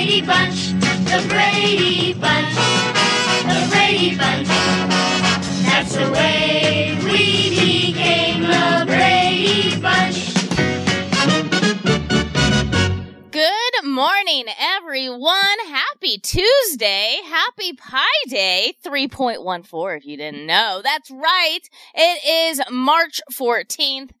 Brady Bunch. The Brady Bunch. The Brady Bunch. That's the way we became the Brady Bunch. Good morning, everyone. Happy Tuesday. Happy Pi Day 3.14, if you didn't know. That's right. It is March 14th.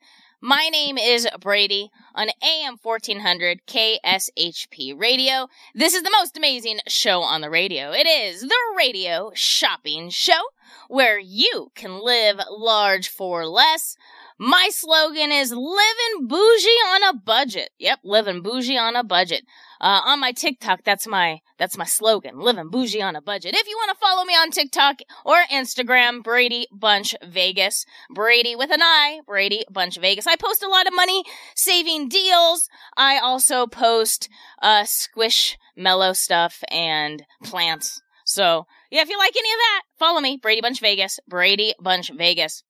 My name is Bradi on AM 1400 KSHP Radio. This is the most amazing show on the radio. It is the Radio Shopping Show where you can live large for less. My slogan is living bougie on a budget. Yep, living bougie on a budget. Uh, on my TikTok, that's my that's my slogan, living bougie on a budget. If you want to follow me on TikTok or Instagram, Bradi Bunch Vegas, Bradi with an I, Bradi Bunch Vegas. I post a lot of money saving deals. I also post uh squish mellow stuff and plants. So yeah, if you like any of that, follow me, Bradi Bunch Vegas, Bradi Bunch Vegas.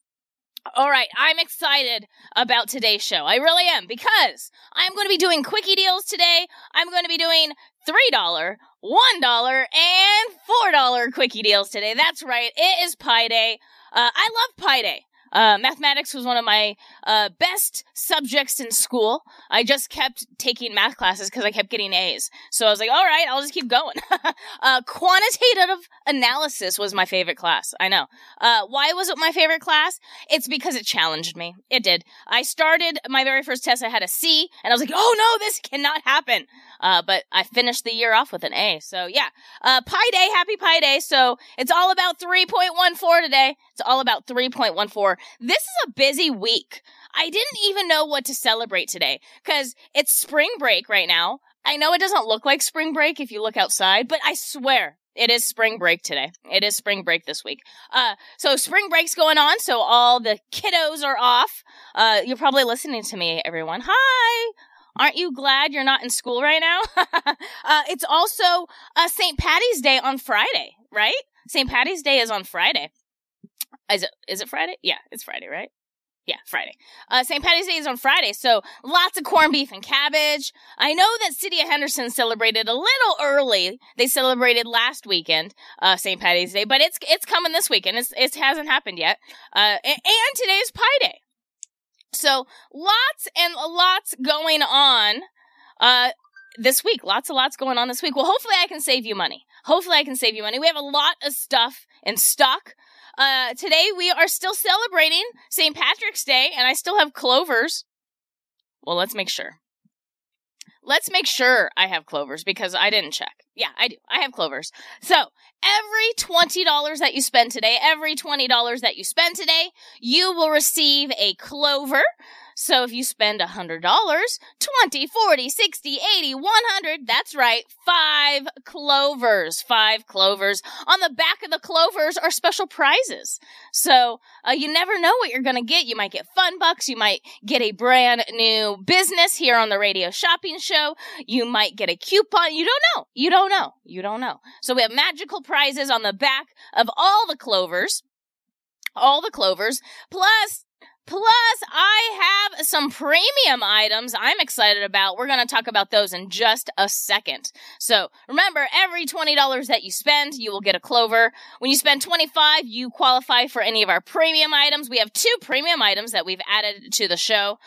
All right, I'm excited about today's show. I really am because I'm going to be doing quickie deals today. I'm going to be doing $3, $1, and $4 quickie deals today. That's right. It is Pi Day. Uh, I love Pi Day. Uh, mathematics was one of my uh, best subjects in school. I just kept taking math classes because I kept getting A's. So I was like, all right, I'll just keep going. uh, quantitative analysis was my favorite class. I know. Uh, why was it my favorite class? It's because it challenged me. It did. I started my very first test, I had a C, and I was like, oh no, this cannot happen. Uh, but I finished the year off with an A. So yeah, uh, Pi Day, happy Pi Day. So it's all about 3.14 today. It's all about 3.14. This is a busy week. I didn't even know what to celebrate today because it's spring break right now. I know it doesn't look like spring break if you look outside, but I swear it is spring break today. It is spring break this week. Uh, so spring break's going on, so all the kiddos are off. Uh, you're probably listening to me, everyone. Hi! Aren't you glad you're not in school right now? uh, it's also uh, St. Patty's Day on Friday, right? St. Patty's Day is on Friday. Is it? Is it Friday? Yeah, it's Friday, right? Yeah, Friday. Uh, St. Patty's Day is on Friday, so lots of corned beef and cabbage. I know that City of Henderson celebrated a little early. They celebrated last weekend, uh, St. Patty's Day, but it's it's coming this weekend. It's, it hasn't happened yet. Uh, and, and today's Pi Day. So lots and lots going on uh, this week. Lots and lots going on this week. Well, hopefully I can save you money. Hopefully I can save you money. We have a lot of stuff in stock. Uh, today we are still celebrating St. Patrick's Day, and I still have clovers. Well, let's make sure. Let's make sure I have clovers because I didn't check. Yeah, I do. I have clovers. So every $20 that you spend today, every $20 that you spend today, you will receive a clover. So if you spend $100, 20, 40, 60, 80, 100, that's right, five clovers, five clovers. On the back of the clovers are special prizes. So uh, you never know what you're going to get. You might get fun bucks. You might get a brand new business here on the radio shopping show. You might get a coupon. You don't know. You don't know. You don't know. So we have magical prizes on the back of all the clovers. All the clovers. Plus, Plus, I have some premium items I'm excited about. We're going to talk about those in just a second. So remember, every $20 that you spend, you will get a clover. When you spend 25, you qualify for any of our premium items. We have two premium items that we've added to the show.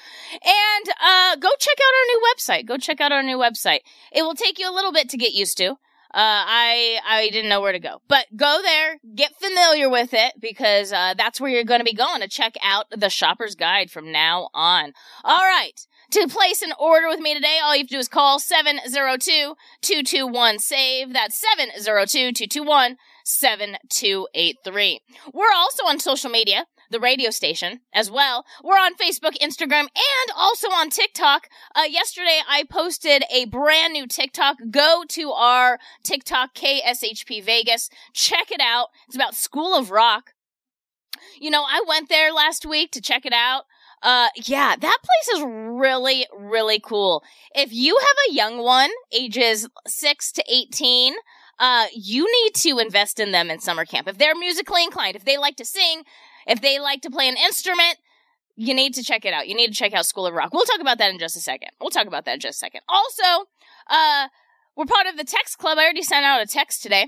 And, uh, go check out our new website. Go check out our new website. It will take you a little bit to get used to. Uh, I I didn't know where to go, but go there, get familiar with it because uh, that's where you're going to be going to check out the shopper's guide from now on. All right. To place an order with me today, all you have to do is call 702-221-SAVE. That's 702-221 7283. We're also on social media, the radio station as well. We're on Facebook, Instagram, and also on TikTok. Uh, yesterday I posted a brand new TikTok. Go to our TikTok, KSHP Vegas. Check it out. It's about School of Rock. You know, I went there last week to check it out. Uh, yeah, that place is really, really cool. If you have a young one, ages 6 to 18, uh, you need to invest in them in summer camp. If they're musically inclined, if they like to sing, if they like to play an instrument, you need to check it out. You need to check out School of Rock. We'll talk about that in just a second. We'll talk about that in just a second. Also, uh, we're part of the text club. I already sent out a text today.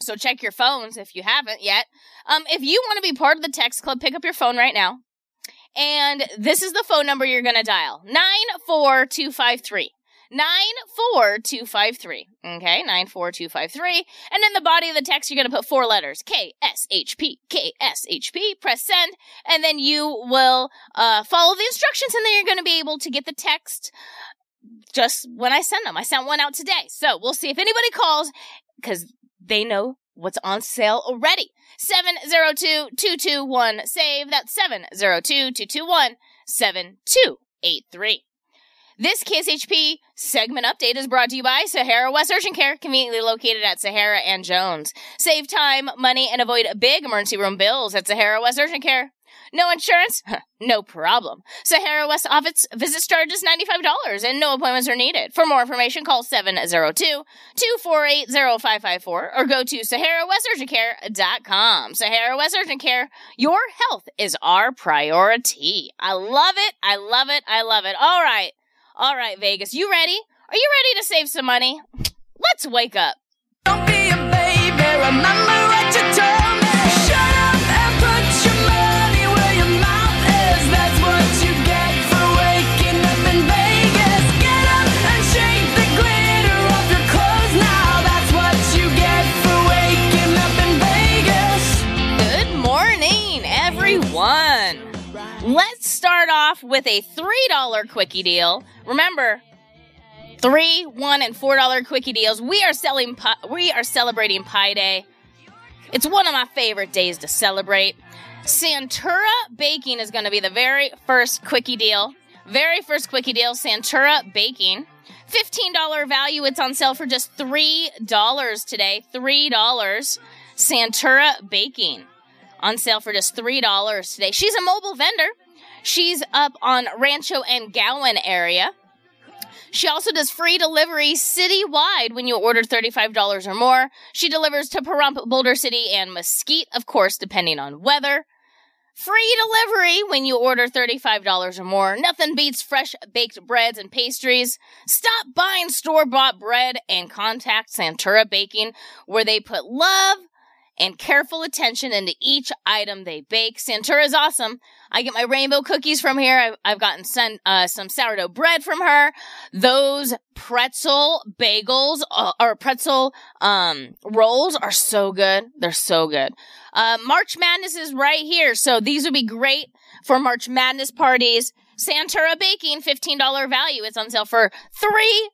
So check your phones if you haven't yet. Um, if you want to be part of the text club, pick up your phone right now. And this is the phone number you're going to dial 94253. 94253. Okay, 94253. And in the body of the text, you're going to put four letters KSHP, KSHP. Press send, and then you will uh, follow the instructions, and then you're going to be able to get the text just when I send them. I sent one out today. So we'll see if anybody calls because they know what's on sale already. 702-221-SAVE. That's 702-221-7283. This KSHP segment update is brought to you by Sahara West Urgent Care, conveniently located at Sahara and Jones. Save time, money, and avoid big emergency room bills at Sahara West Urgent Care. No insurance? no problem. Sahara West office visit charges $95 and no appointments are needed. For more information, call 702-248-0554 or go to SaharaWestUrgentCare.com. Sahara West Urgent Care, your health is our priority. I love it. I love it. I love it. All right. All right, Vegas, you ready? Are you ready to save some money? Let's wake up. With a $3 quickie deal. Remember, three, one, and four dollar quickie deals. We are selling. We are celebrating Pi Day. It's one of my favorite days to celebrate. Santura Baking is going to be the very first quickie deal. Very first quickie deal. Santura Baking. $15 value. It's on sale for just $3 today. $3. Santura Baking. On sale for just $3 today. She's a mobile vendor. She's up on Rancho and Gowan area. She also does free delivery citywide when you order $35 or more. She delivers to Pahrump, Boulder City, and Mesquite, of course, depending on weather. Free delivery when you order $35 or more. Nothing beats fresh baked breads and pastries. Stop buying store bought bread and contact Santura Baking, where they put love and careful attention into each item they bake. Santura is awesome. I get my rainbow cookies from here. I've, I've gotten some, uh, some sourdough bread from her. Those pretzel bagels uh, or pretzel um, rolls are so good. They're so good. Uh, March Madness is right here, so these would be great for March Madness parties. Santura Baking, $15 value. It's on sale for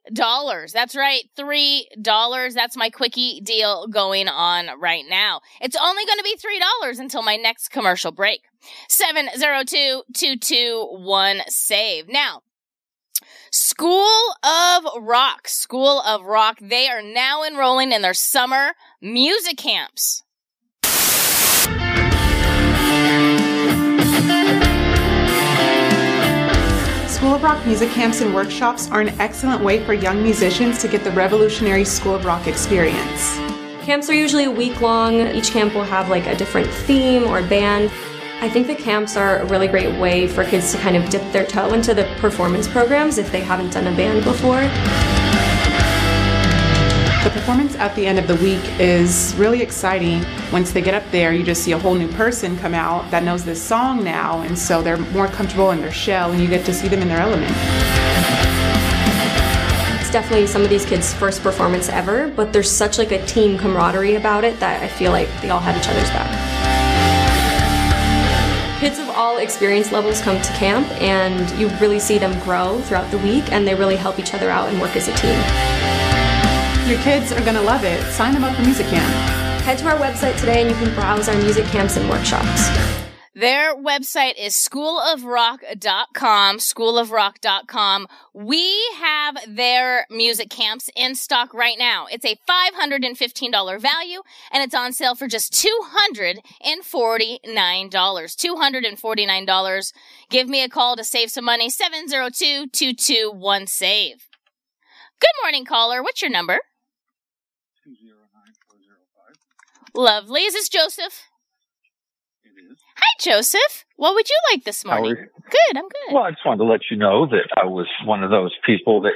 $3. That's right, $3. That's my quickie deal going on right now. It's only going to be $3 until my next commercial break. 702-221-SAVE. Now, School of Rock, School of Rock, they are now enrolling in their summer music camps. School of Rock music camps and workshops are an excellent way for young musicians to get the revolutionary School of Rock experience. Camps are usually a week long. Each camp will have like a different theme or band. I think the camps are a really great way for kids to kind of dip their toe into the performance programs if they haven't done a band before. The performance at the end of the week is really exciting. Once they get up there, you just see a whole new person come out that knows this song now, and so they're more comfortable in their shell, and you get to see them in their element. It's definitely some of these kids' first performance ever, but there's such like a team camaraderie about it that I feel like they all have each other's back. Kids of all experience levels come to camp and you really see them grow throughout the week and they really help each other out and work as a team. Your kids are going to love it. Sign them up for music camp. Head to our website today and you can browse our music camps and workshops. Their website is schoolofrock.com, schoolofrock.com. We have their music camps in stock right now. It's a $515 value and it's on sale for just $249. $249. Give me a call to save some money. 702-221-SAVE. Good morning, caller. What's your number? Lovely. Is this Joseph? Hi, Joseph. What would you like this morning? Good, I'm good. Well, I just wanted to let you know that I was one of those people that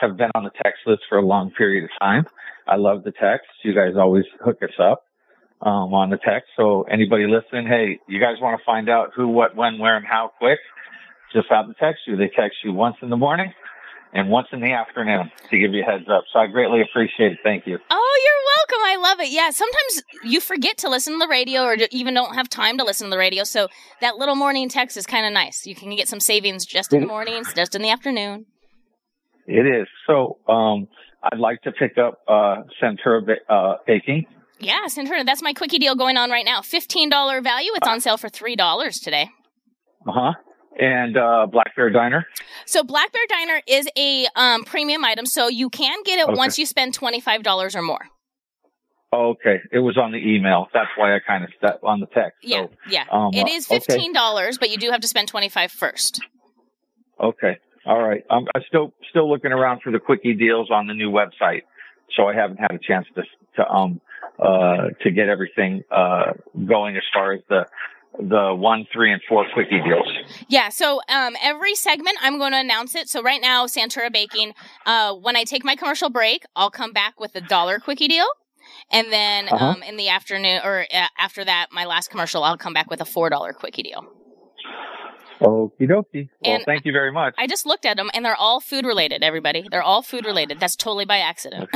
have been on the text list for a long period of time. I love the text. You guys always hook us up um, on the text. So anybody listening, hey, you guys want to find out who, what, when, where, and how quick? Just have to text you. They text you once in the morning and once in the afternoon to give you a heads up. So I greatly appreciate it. Thank you. Oh, you're welcome. I love it. Yeah, sometimes you forget to listen to the radio or even don't have time to listen to the radio. So that little morning text is kind of nice. You can get some savings just in the mornings, just in the afternoon. It is. So um, I'd like to pick up uh, Santura ba- uh, Baking. Yeah, Santura, that's my quickie deal going on right now. $15 value. It's on sale for $3 today. Uh huh. And uh, Black Bear Diner. So Black Bear Diner is a um, premium item, so you can get it Okay. once you spend $25 or more. Okay, it was on the email. That's why I kind of stepped on the text. Yeah, So, yeah. um, it uh, is okay. $15, but you do have to spend 25 first. okay, all right. I'm, I'm still still looking around for the quickie deals on the new website, so I haven't had a chance to to um uh to get everything uh going as far as the the one, three, and four quickie deals. Yeah, so um, every segment I'm going to announce it. So right now, Santura Baking, uh, when I take my commercial break, I'll come back with a dollar quickie deal. And then Uh-huh. um, in the afternoon, or uh, after that, my last commercial, I'll come back with a $4 quickie deal. Okie dokie. Well, And- thank you very much. I just looked at them and they're all food related, everybody. They're all food related. That's totally by accident.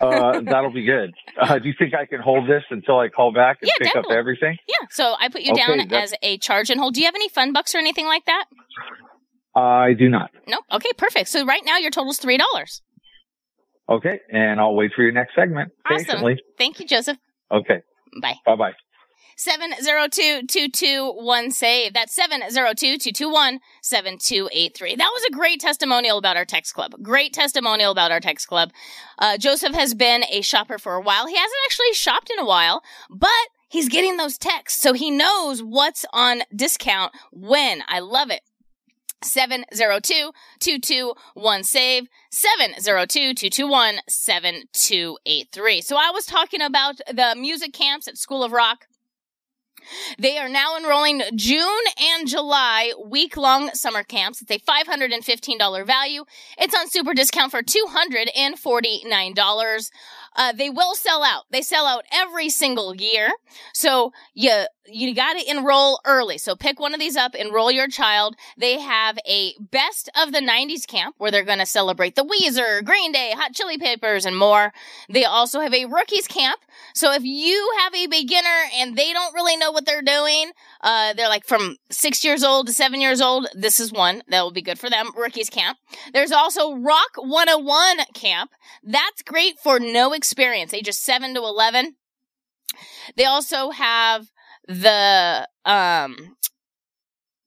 Uh, that'll be good. Uh, do you think I can hold this until I call back and Yeah, pick definitely. up everything? yeah, so I put you Okay, down that's- as a charge and hold. Do you have any fun bucks or anything like that? I do not. No? Okay, perfect. So right now your total's $3. Okay, and I'll wait for your next segment Awesome. patiently. Thank you, Joseph. Okay, Bye. bye bye. 702-221-SAVE. That's 702-221-7283. That was a great testimonial about our text club. Great testimonial about our text club. Uh, Joseph has been a shopper for a while. He hasn't actually shopped in a while, but he's getting those texts. So he knows what's on discount when. I love it. 702-221-SAVE, 702-221-7283. So I was talking about the music camps at School of Rock. They are now enrolling June and July week long summer camps. It's a $515 value. It's on super discount for $249. uh, they will sell out. They sell out every single year. So you, you got to enroll early. So pick one of these up, enroll your child. They have a best of the 90s camp where they're to celebrate the Weezer, Green Day, Hot Chili Peppers, and more. They also have a rookies camp. So if you have a beginner and they don't really know what they're doing, uh, they're like from six years old to seven years old. This is one that will be good for them. Rookies camp. There's also Rock 101 camp. That's great for no experience, ages seven to 11. They also have the, um,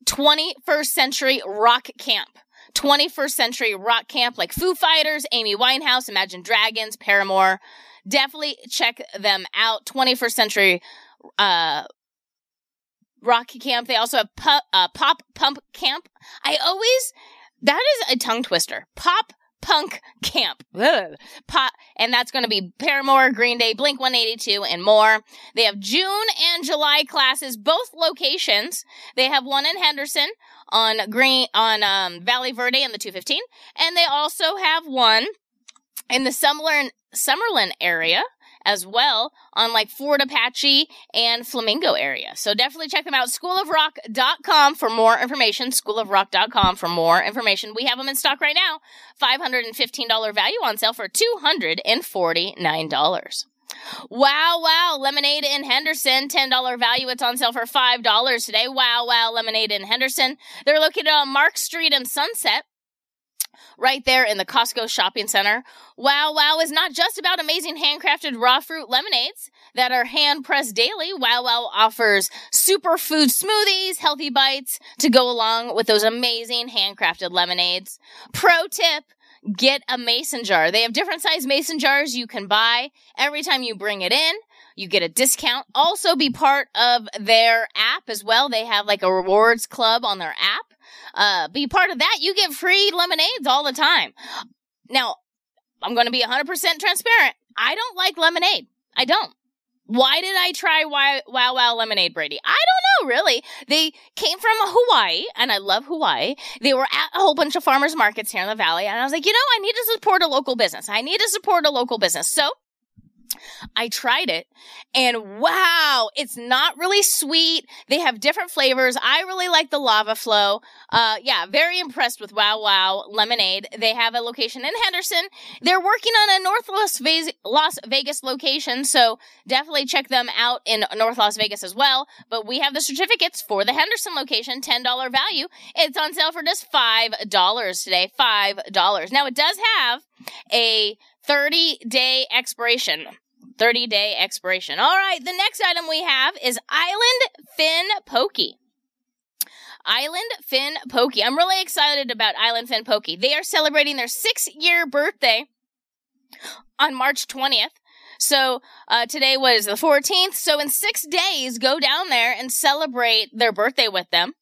21st century rock camp. 21st century rock camp like Foo Fighters, Amy Winehouse, Imagine Dragons, Paramore. Definitely check them out. 21st century, uh, rock camp. They also have pu- uh, pop pump camp. I always, that is a tongue twister. Pop punk camp. Ugh. Pop, and that's going to be Paramore, Green Day, Blink 182, and more. They have June and July classes, both locations. They have one in Henderson on Green, on, um, Valle Verde in the 215. And they also have one in the Summerlin, Summerlin area as well on like Fort Apache and Flamingo area. So definitely check them out. Schoolofrock.com for more information. Schoolofrock.com for more information. We have them in stock right now. $515 value on sale for $249. Wow, wow, lemonade in Henderson, $10 value. It's on sale for $5 today. Wow, wow, lemonade in Henderson. They're located on Mark Street and Sunset right there in the Costco shopping center. Wow Wow is not just about amazing handcrafted raw fruit lemonades that are hand pressed daily. Wow Wow offers superfood smoothies, healthy bites to go along with those amazing handcrafted lemonades. Pro tip. Get a mason jar. They have different size mason jars you can buy. Every time you bring it in, you get a discount. Also be part of their app as well. They have like a rewards club on their app uh, be part of that, you get free lemonades all the time. Now, I'm going to be 100% transparent. I don't like lemonade. I don't. Why did I try Wow Wow, wow Lemonade, Bradi? I don't know, really. They came from Hawaii, and I love Hawaii. They were at a whole bunch of farmers markets here in the valley, and I was like, you know, I need to support a local business. I need to support a local business. So I tried it and wow, it's not really sweet. They have different flavors. I really like the lava flow. Uh, yeah, very impressed with Wow Wow Lemonade. They have a location in Henderson. They're working on a North Las Vegas, Las Vegas location, so definitely check them out in North Las Vegas as well. But we have the certificates for the Henderson location, $10 value. It's on sale for just $5 today. $5. Now it does have a 30 day expiration. 30 day expiration. All right, the next item we have is Island Fin Poké. Island Fin Poké. I'm really excited about Island Fin Poké. They are celebrating their six year birthday on March 20th. So uh, today was the 14th. So in six days, go down there and celebrate their birthday with them.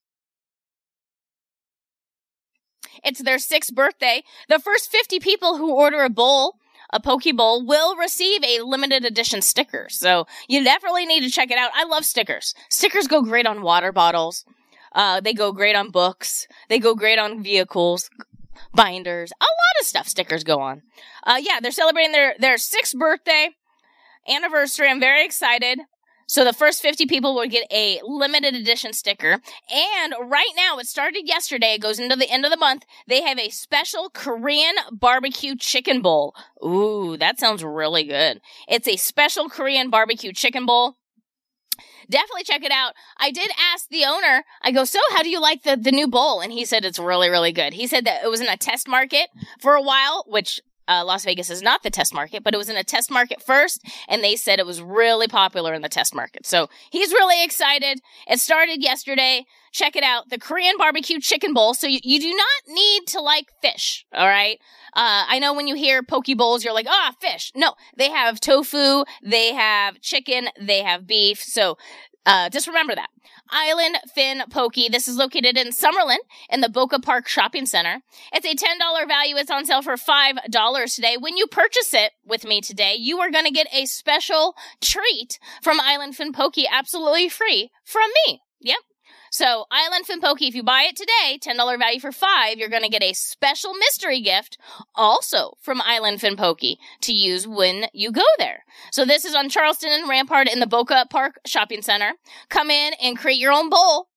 It's their sixth birthday. The first 50 people who order a bowl, a Poke Bowl, will receive a limited edition sticker. So you definitely need to check it out. I love stickers. Stickers go great on water bottles. Uh, they go great on books. They go great on vehicles, binders, a lot of stuff stickers go on. Uh, yeah, they're celebrating their, their sixth birthday anniversary. I'm very excited. So the first 50 people will get a limited edition sticker. And right now, it started yesterday, it goes into the end of the month. They have a special Korean barbecue chicken bowl. Ooh, that sounds really good. It's a special Korean barbecue chicken bowl. Definitely check it out. I did ask the owner, I go, so how do you like the, the new bowl? And he said it's really, really good. He said that it was in a test market for a while, which uh, Las Vegas is not the test market, but it was in a test market first, and they said it was really popular in the test market. So he's really excited. It started yesterday. Check it out. The Korean barbecue chicken bowl. So you, you do not need to like fish. All right. Uh, I know when you hear poke bowls, you're like, ah, fish. No, they have tofu. They have chicken. They have beef. So, uh, just remember that. Island Fin Poké. This is located in Summerlin in the Boca Park Shopping Center. It's a $10 value. It's on sale for $5 today. When you purchase it with me today, you are going to get a special treat from Island Fin Poké absolutely free from me. Yep. So, Island Fin Poké, if you buy it today, $10 value for five, you're going to get a special mystery gift also from Island Fin Poké to use when you go there. So, this is on Charleston and Rampart in the Boca Park Shopping Center. Come in and create your own bowl.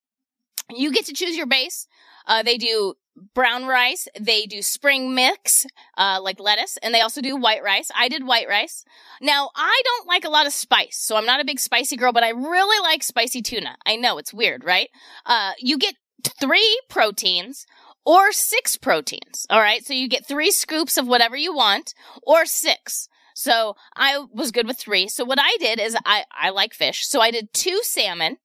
You get to choose your base. Uh, they do brown rice. They do spring mix, uh, like lettuce, and they also do white rice. I did white rice. Now, I don't like a lot of spice, so I'm not a big spicy girl, but I really like spicy tuna. I know it's weird, right? Uh, you get three proteins or six proteins. All right. So you get three scoops of whatever you want or six. So I was good with three. So what I did is I, I like fish. So I did two salmon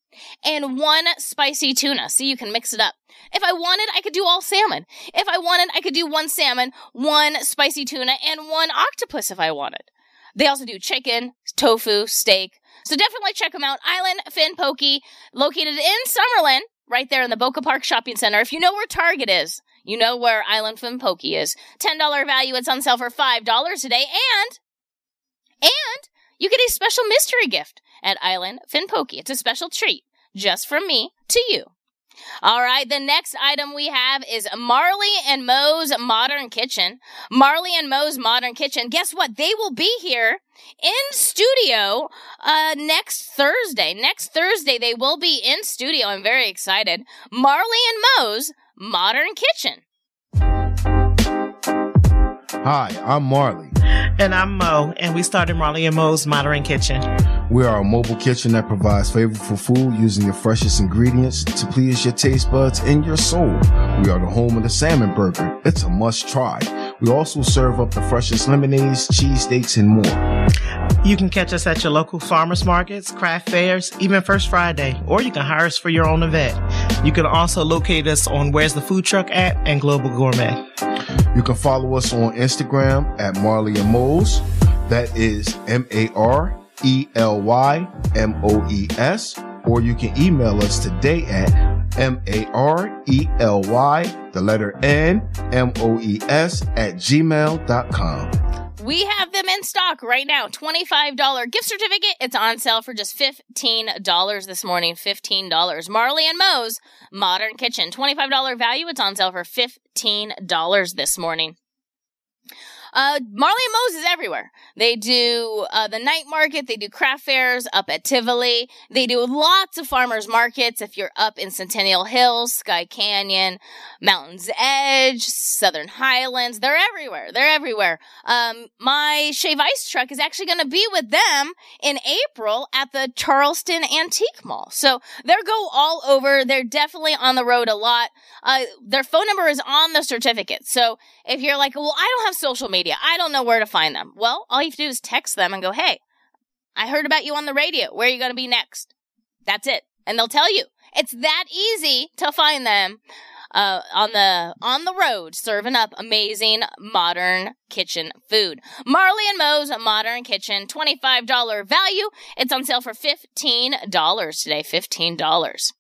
and one spicy tuna. See, you can mix it up. If I wanted, I could do all salmon. If I wanted, I could do one salmon, one spicy tuna, and one octopus if I wanted. They also do chicken, tofu, steak. So definitely check them out. Island Fin Poké, located in Summerlin, right there in the Boca Park Shopping Center. If you know where Target is, you know where Island Fin Poké is. $10 value. It's on sale for $5 today. And, and you get a special mystery gift at Island Fin Poké. It's a special treat just from me to you. All right, the next item we have is Marley and Moe's Modern Kitchen. Marley and Moe's Modern Kitchen. Guess what? They will be here in studio uh next Thursday. Next Thursday they will be in studio. I'm very excited. Marley and Moe's Modern Kitchen. Hi, I'm Marley. And I'm Mo, and we started Marley and Mo's Modern Kitchen. We are a mobile kitchen that provides flavorful food using the freshest ingredients to please your taste buds and your soul. We are the home of the salmon burger. It's a must try. We also serve up the freshest lemonades, cheesesteaks, and more. You can catch us at your local farmers markets, craft fairs, even First Friday, or you can hire us for your own event. You can also locate us on Where's the Food Truck at and Global Gourmet. You can follow us on Instagram at Marley and Mo's. That is M A R E L Y M O E S. Or you can email us today at M A R E L Y, the letter N, M O E S at gmail.com. We have them in stock right now. $25 gift certificate. It's on sale for just $15 this morning. $15. Marley and Moe's Modern Kitchen. $25 value. It's on sale for $15 this morning. Uh, Marley and Moe's is everywhere. They do uh, the night market. They do craft fairs up at Tivoli. They do lots of farmers markets. If you're up in Centennial Hills, Sky Canyon, Mountain's Edge, Southern Highlands, they're everywhere. They're everywhere. Um, my Shave Ice truck is actually going to be with them in April at the Charleston Antique Mall. So they're go all over. They're definitely on the road a lot. Uh, their phone number is on the certificate. So if you're like, well, I don't have social media, I don't know where to find them. Well, all you have to do is text them and go, hey, I heard about you on the radio. Where are you going to be next? That's it. And they'll tell you. It's that easy to find them uh, on the on the road serving up amazing modern kitchen food. Marley and Moe's Modern Kitchen, $25 value. It's on sale for $15 today. $15.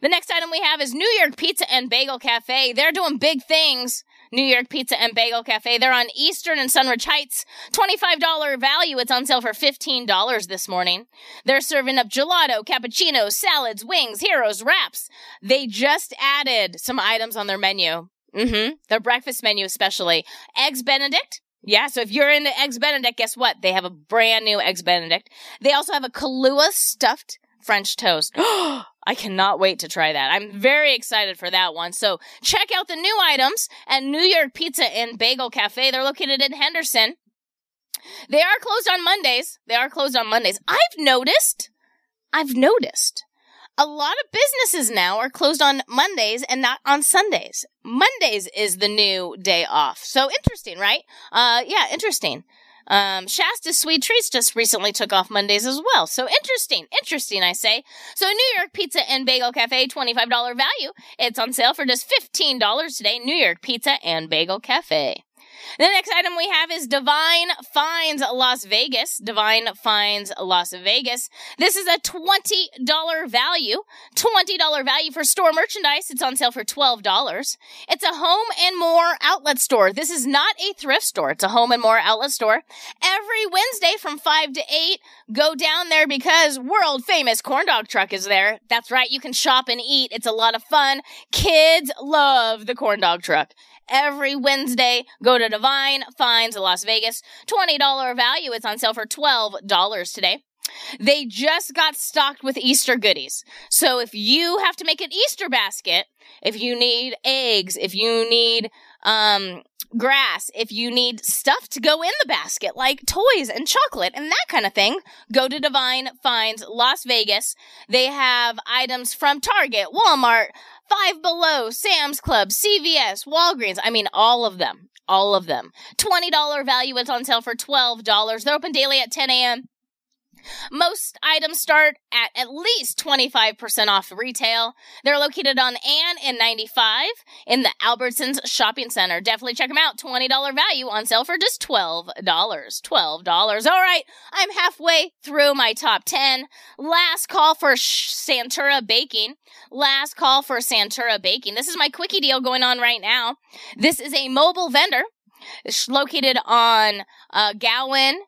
The next item we have is New York Pizza and Bagel Cafe. They're doing big things. New York Pizza and Bagel Cafe. They're on Eastern and Sunridge Heights. $25 value. It's on sale for $15 this morning. They're serving up gelato, cappuccinos, salads, wings, heroes, wraps. They just added some items on their menu. Mm-hmm. Their breakfast menu especially. Eggs Benedict. Yeah, so if you're into Eggs Benedict, guess what? They have a brand new Eggs Benedict. They also have a Kahlua stuffed French toast. I cannot wait to try that. I'm very excited for that one. So check out the new items at New York Pizza and Bagel Cafe. They're located in Henderson. They are closed on Mondays. They are closed on Mondays. I've noticed, I've noticed a lot of businesses now are closed on Mondays and not on Sundays. Mondays is the new day off. So interesting, right? Uh, yeah, interesting. Um, Shasta Sweet Treats just recently took off Mondays as well. So interesting, interesting, I say. So New York Pizza and Bagel Cafe, $25 value. It's on sale for just $15 today. New York Pizza and Bagel Cafe. The next item we have is Divine Finds Las Vegas. Divine Finds Las Vegas. This is a $20 value. $20 value for store merchandise. It's on sale for $12. It's a home and more outlet store. This is not a thrift store. It's a home and more outlet store. Every Wednesday from 5 to 8, go down there because world famous corn dog truck is there. That's right. You can shop and eat. It's a lot of fun. Kids love the corn dog truck every Wednesday. Go to Divine Finds Las Vegas. $20 value. It's on sale for $12 today. They just got stocked with Easter goodies. So if you have to make an Easter basket, if you need eggs, if you need um grass, if you need stuff to go in the basket like toys and chocolate and that kind of thing, go to Divine Finds Las Vegas. They have items from Target, Walmart, Five Below, Sam's Club, CVS, Walgreens. I mean all of them. All of them. $20 value. It's on sale for $12. They're open daily at 10 a.m. Most items start at at least 25% off retail. They're located on Ann and 95 in the Albertsons Shopping Center. Definitely check them out. $20 value on sale for just $12. $12. All right, I'm halfway through my top 10. Last call for Sh- Santura Baking. Last call for Santura Baking. This is my quickie deal going on right now. This is a mobile vendor. It's located on uh, Gowan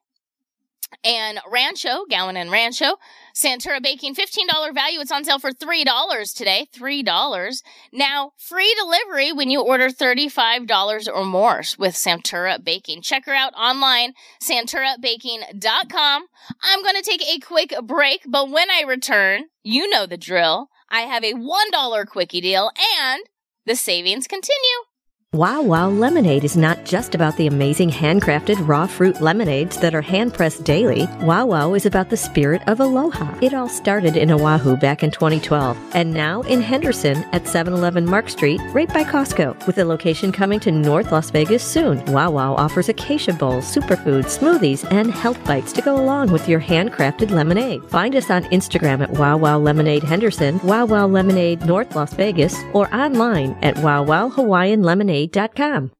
and Rancho, Gowan and Rancho. Santura Baking, $15 value. It's on sale for $3 today. $3. Now, free delivery when you order $35 or more with Santura Baking. Check her out online, santurabaking.com. I'm going to take a quick break, but when I return, you know the drill. I have a $1 quickie deal and the savings continue. Wow Wow Lemonade is not just about the amazing handcrafted raw fruit lemonades that are hand pressed daily. Wow Wow is about the spirit of aloha. It all started in Oahu back in 2012 and now in Henderson at 711 Mark Street, right by Costco, with a location coming to North Las Vegas soon. Wow Wow offers acacia bowls, superfoods, smoothies, and health bites to go along with your handcrafted lemonade. Find us on Instagram at Wow Wow Lemonade Henderson, Wow Wow Lemonade North Las Vegas, or online at Wow Wow Hawaiian Lemonade. Lemonade.com.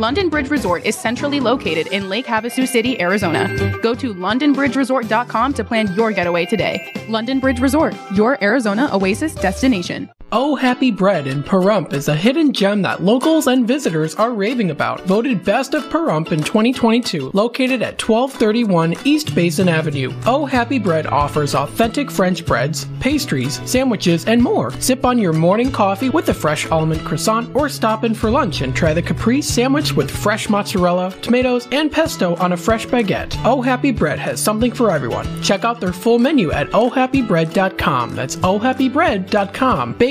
London Bridge Resort is centrally located in Lake Havasu City, Arizona. Go to londonbridgeresort.com to plan your getaway today. London Bridge Resort, your Arizona oasis destination. Oh Happy Bread in Pahrump is a hidden gem that locals and visitors are raving about. Voted Best of Pahrump in 2022, located at 1231 East Basin Avenue. Oh Happy Bread offers authentic French breads, pastries, sandwiches, and more. Sip on your morning coffee with a fresh almond croissant or stop in for lunch and try the caprese sandwich with fresh mozzarella, tomatoes, and pesto on a fresh baguette. Oh Happy Bread has something for everyone. Check out their full menu at ohhappybread.com. That's ohhappybread.com.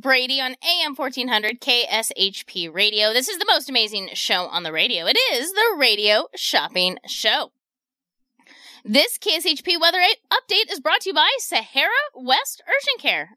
Bradi on AM 1400 KSHP Radio. This is the most amazing show on the radio. It is the Radio Shopping Show. This KSHP weather update is brought to you by Sahara West Urgent Care.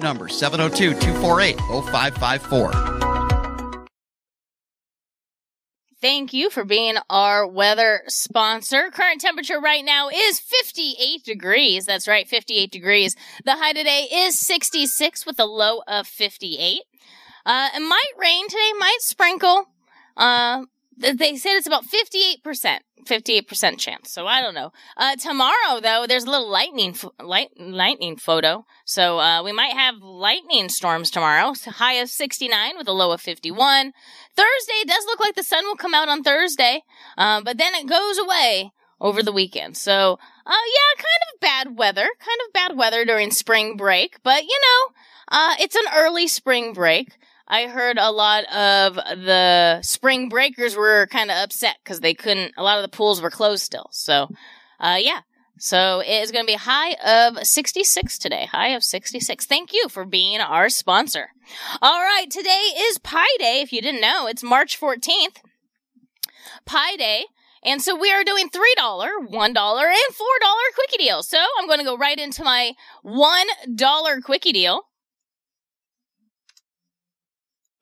number, 702 248 0554. Thank you for being our weather sponsor. Current temperature right now is 58 degrees. That's right, 58 degrees. The high today is 66 with a low of 58. Uh, it might rain today, might sprinkle. Uh, they said it's about 58%. 58% chance. So I don't know. Uh, tomorrow though, there's a little lightning, fo- light, lightning photo. So, uh, we might have lightning storms tomorrow. So high of 69 with a low of 51. Thursday does look like the sun will come out on Thursday. Uh, but then it goes away over the weekend. So, uh, yeah, kind of bad weather, kind of bad weather during spring break, but you know, uh, it's an early spring break. I heard a lot of the spring breakers were kind of upset because they couldn't, a lot of the pools were closed still. So, uh, yeah. So it is going to be high of 66 today. High of 66. Thank you for being our sponsor. All right. Today is Pi Day. If you didn't know, it's March 14th. Pi Day. And so we are doing $3, $1, and $4 quickie deals. So I'm going to go right into my $1 quickie deal.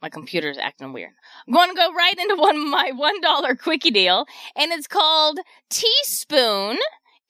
My computer's acting weird. I'm going to go right into one my $1 quickie deal, and it's called Teaspoon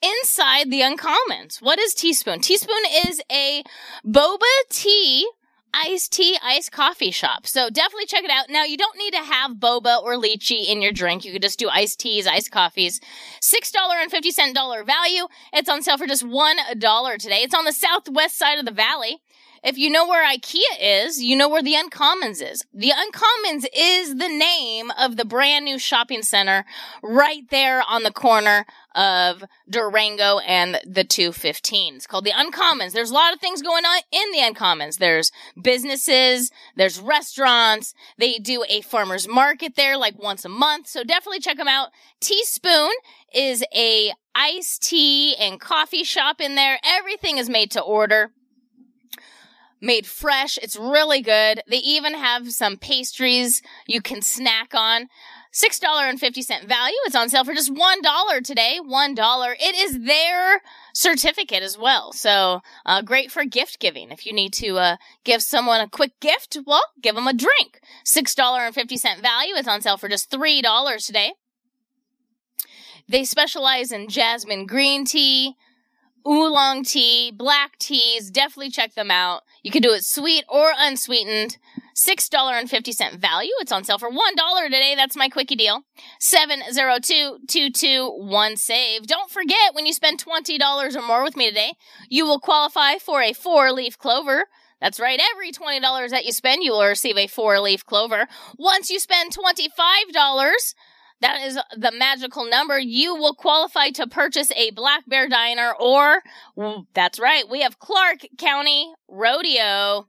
Inside the Uncommons. What is Teaspoon? Teaspoon is a boba tea iced tea, iced coffee shop. So definitely check it out. Now you don't need to have boba or lychee in your drink. You could just do iced teas, iced coffees. $6.50 dollar value. It's on sale for just $1 today. It's on the southwest side of the valley. If you know where IKEA is, you know where the Uncommons is. The Uncommons is the name of the brand new shopping center right there on the corner of Durango and the 215. It's called the Uncommons. There's a lot of things going on in the Uncommons. There's businesses, there's restaurants. They do a farmer's market there like once a month. So definitely check them out. Teaspoon is a iced tea and coffee shop in there. Everything is made to order made fresh. It's really good. They even have some pastries you can snack on. $6.50 value. It's on sale for just $1 today. $1. It is their certificate as well. So, uh, great for gift giving. If you need to, uh, give someone a quick gift, well, give them a drink. $6.50 value. It's on sale for just $3 today. They specialize in jasmine green tea, oolong tea, black teas. Definitely check them out. You can do it sweet or unsweetened. $6.50 value. It's on sale for $1 today. That's my quickie deal. 702-221-SAVE. Don't forget, when you spend $20 or more with me today, you will qualify for a four-leaf clover. That's right. Every $20 that you spend, you will receive a four-leaf clover. Once you spend $25, that is the magical number. You will qualify to purchase a Black Bear Diner or, that's right, we have Clark County Rodeo.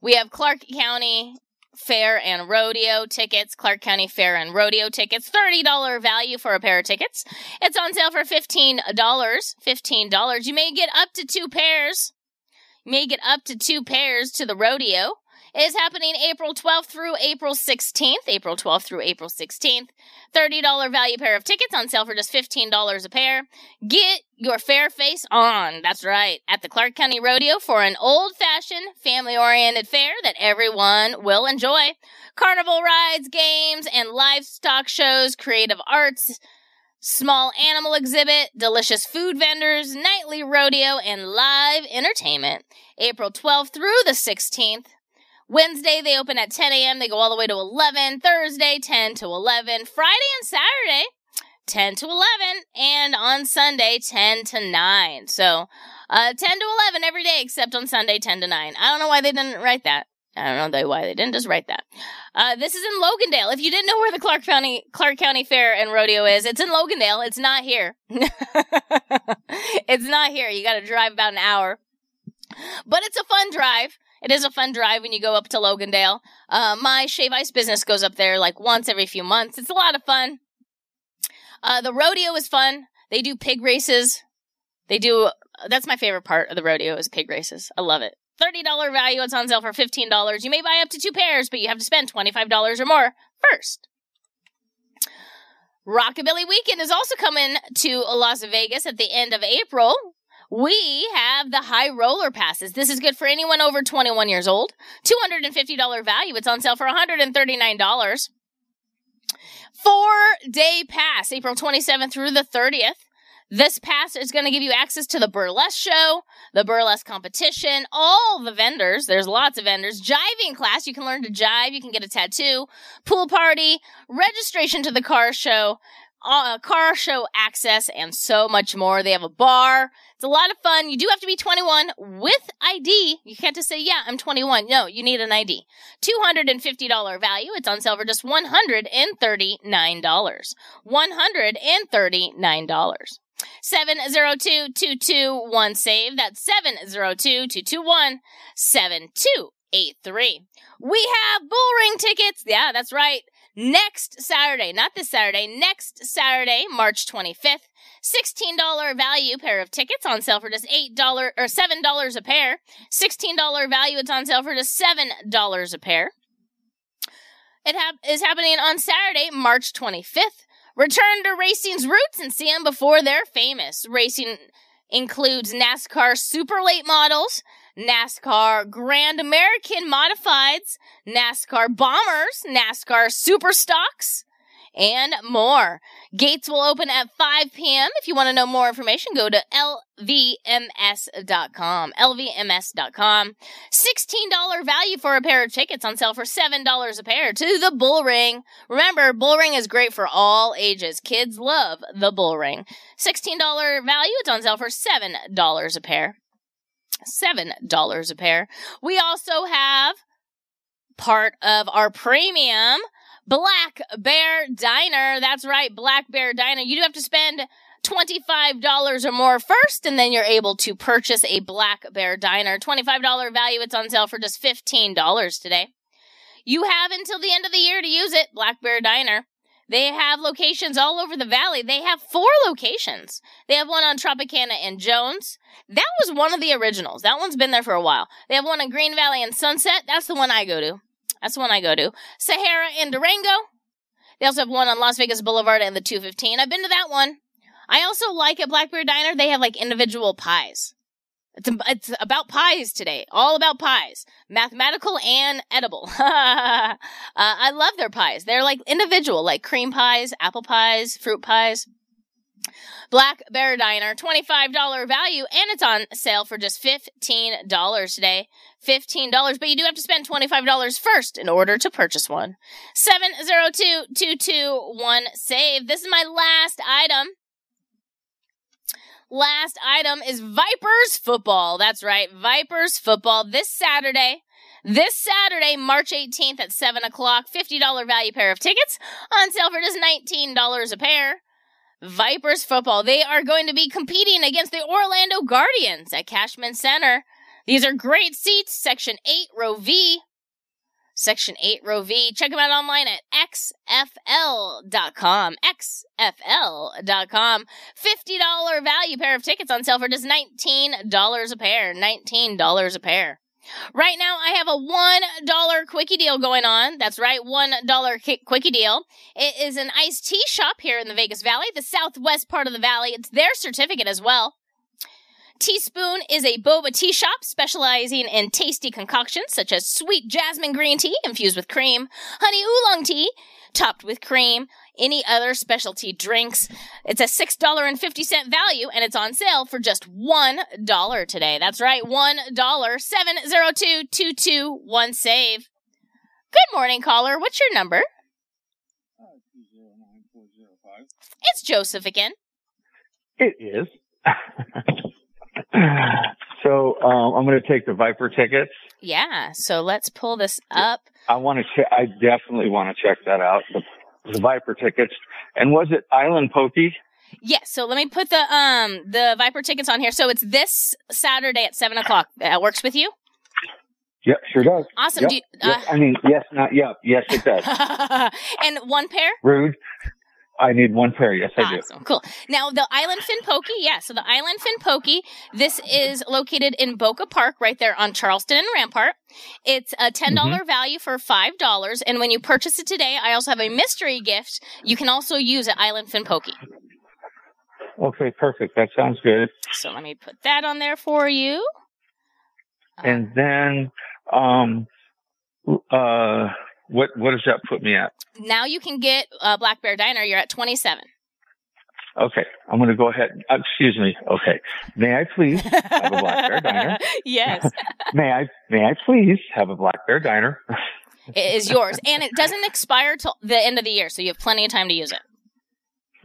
We have Clark County Fair and Rodeo tickets, Clark County Fair and Rodeo tickets, $30 value for a pair of tickets. It's on sale for $15. $15. You may get up to two pairs. You may get up to two pairs to the rodeo. Is happening April 12th through April 16th. April 12th through April 16th. $30 value pair of tickets on sale for just $15 a pair. Get your fair face on. That's right. At the Clark County Rodeo for an old fashioned, family oriented fair that everyone will enjoy. Carnival rides, games, and livestock shows, creative arts, small animal exhibit, delicious food vendors, nightly rodeo, and live entertainment. April 12th through the 16th. Wednesday, they open at 10 a.m. They go all the way to 11. Thursday, 10 to 11. Friday and Saturday, 10 to 11. And on Sunday, 10 to 9. So, uh, 10 to 11 every day except on Sunday, 10 to 9. I don't know why they didn't write that. I don't know why they didn't just write that. Uh, this is in Logandale. If you didn't know where the Clark County Clark County Fair and Rodeo is, it's in Logandale. It's not here. it's not here. You got to drive about an hour, but it's a fun drive. It is a fun drive when you go up to Logandale. Uh, my shave ice business goes up there like once every few months. It's a lot of fun. Uh, the rodeo is fun. They do pig races. They do. That's my favorite part of the rodeo is pig races. I love it. $30 value. It's on sale for $15. You may buy up to two pairs, but you have to spend $25 or more first. Rockabilly Weekend is also coming to Las Vegas at the end of April. We have the high roller passes. This is good for anyone over 21 years old. $250 value. It's on sale for $139. Four day pass, April 27th through the 30th. This pass is going to give you access to the burlesque show, the burlesque competition, all the vendors. There's lots of vendors. Jiving class. You can learn to jive. You can get a tattoo. Pool party. Registration to the car show. Uh, car show access and so much more. They have a bar. It's a lot of fun. You do have to be 21 with ID. You can't just say, yeah, I'm 21. No, you need an ID. $250 value. It's on sale for just $139. $139. 702-221 save. That's 702-221-7283. We have bull ring tickets. Yeah, that's right. Next Saturday, not this Saturday, next Saturday, March 25th. $16 value pair of tickets on sale for just $8 or $7 a pair. $16 value it's on sale for just $7 a pair. It hap- is happening on Saturday, March 25th. Return to racing's roots and see them before they're famous. Racing includes NASCAR Super Late Models, NASCAR Grand American Modifieds, NASCAR Bombers, NASCAR Super Stocks, and more. Gates will open at 5 p.m. If you want to know more information, go to lvms.com. lvms.com. $16 value for a pair of tickets on sale for $7 a pair to the Bull Ring. Remember, Bull Ring is great for all ages. Kids love the Bull Ring. $16 value, it's on sale for $7 a pair. $7 a pair. We also have part of our premium Black Bear Diner. That's right, Black Bear Diner. You do have to spend $25 or more first, and then you're able to purchase a Black Bear Diner. $25 value. It's on sale for just $15 today. You have until the end of the year to use it, Black Bear Diner. They have locations all over the valley. They have four locations. They have one on Tropicana and Jones. That was one of the originals. That one's been there for a while. They have one in Green Valley and Sunset. That's the one I go to. That's the one I go to. Sahara and Durango. They also have one on Las Vegas Boulevard and the 215. I've been to that one. I also like at Black Bear Diner, they have like individual pies. It's, it's about pies today. All about pies. Mathematical and edible. uh, I love their pies. They're like individual, like cream pies, apple pies, fruit pies. Black Bear Diner, $25 value, and it's on sale for just $15 today. $15, but you do have to spend $25 first in order to purchase one. 702-221-SAVE. This is my last item. Last item is Vipers football. That's right, Vipers football this Saturday. This Saturday, March 18th at 7 o'clock, $50 value pair of tickets on sale for just $19 a pair. Vipers football. They are going to be competing against the Orlando Guardians at Cashman Center. These are great seats, section 8, row V. Section 8, row V. Check them out online at xfl.com. xfl.com. $50 value pair of tickets on sale for just $19 a pair. $19 a pair. Right now, I have a $1 quickie deal going on. That's right, $1 ki- quickie deal. It is an iced tea shop here in the Vegas Valley, the southwest part of the valley. It's their certificate as well. Teaspoon is a boba tea shop specializing in tasty concoctions such as sweet jasmine green tea infused with cream, honey oolong tea topped with cream, any other specialty drinks. It's a $6.50 value and it's on sale for just $1 today. That's right, $1. 702 save. Good morning, caller. What's your number? It's Joseph again. It is. so um, I'm going to take the Viper tickets. Yeah, so let's pull this up. I want to. Che- I definitely want to check that out. The, the Viper tickets. And was it Island Poké? Yes, so let me put the um the Viper tickets on here. So it's this Saturday at seven o'clock. That works with you? Yep, sure does. Awesome. Yep. Do you- Yes, uh, I mean, yes, not yep. Yes, it does. and one pair? Rude. I need one pair. Yes, I do. Cool. Now, the Island Fin Pokey, yeah, so the Island Fin Pokey, this is located in Boca Park, right there on Charleston and Rampart. It's a $10 Mm-hmm. value for $5. And when you purchase it today, I also have a mystery gift you can also use at Island Fin Pokey. Okay, perfect. That sounds good. So let me put that on there for you. And then, um, uh, what what does that put me at? Now you can get uh, Black Bear Diner. You're at 27. Okay, I'm going to go ahead. Uh, excuse me. Okay, may I please have a Black Bear Diner? yes. May I may I please have a Black Bear Diner? It is yours. And it doesn't expire till the end of the year, so you have plenty of time to use it.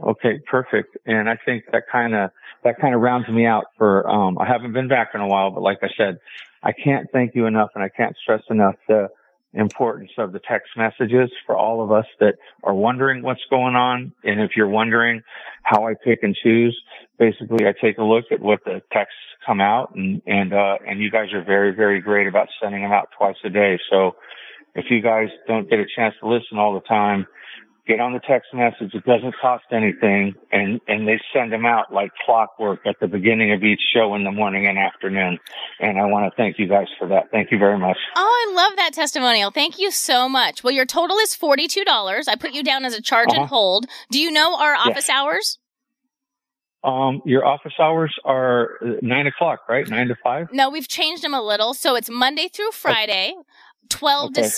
Okay, perfect. And I think that kind of that kind of rounds me out for. Um, I haven't been back in a while, but like I said, I can't thank you enough, and I can't stress enough the importance of the text messages for all of us that are wondering what's going on. And if you're wondering how I pick and choose, basically I take a look at what the texts come out, and and uh, and you guys are very very great about sending them out twice a day. So if you guys don't get a chance to listen all the time, get on the text message. It doesn't cost anything, and and they send them out like clockwork at the beginning of each show in the morning and afternoon. And I want to thank you guys for that. Thank you very much. Oh, I love that testimonial. Thank you so much. Well, your total is $42. I put you down as a charge Uh-huh. and hold. Do you know our Yes. office hours? Um, your office hours are uh, nine o'clock, right? Nine to five. No, we've changed them a little. So it's Monday through Friday, 12 to Okay.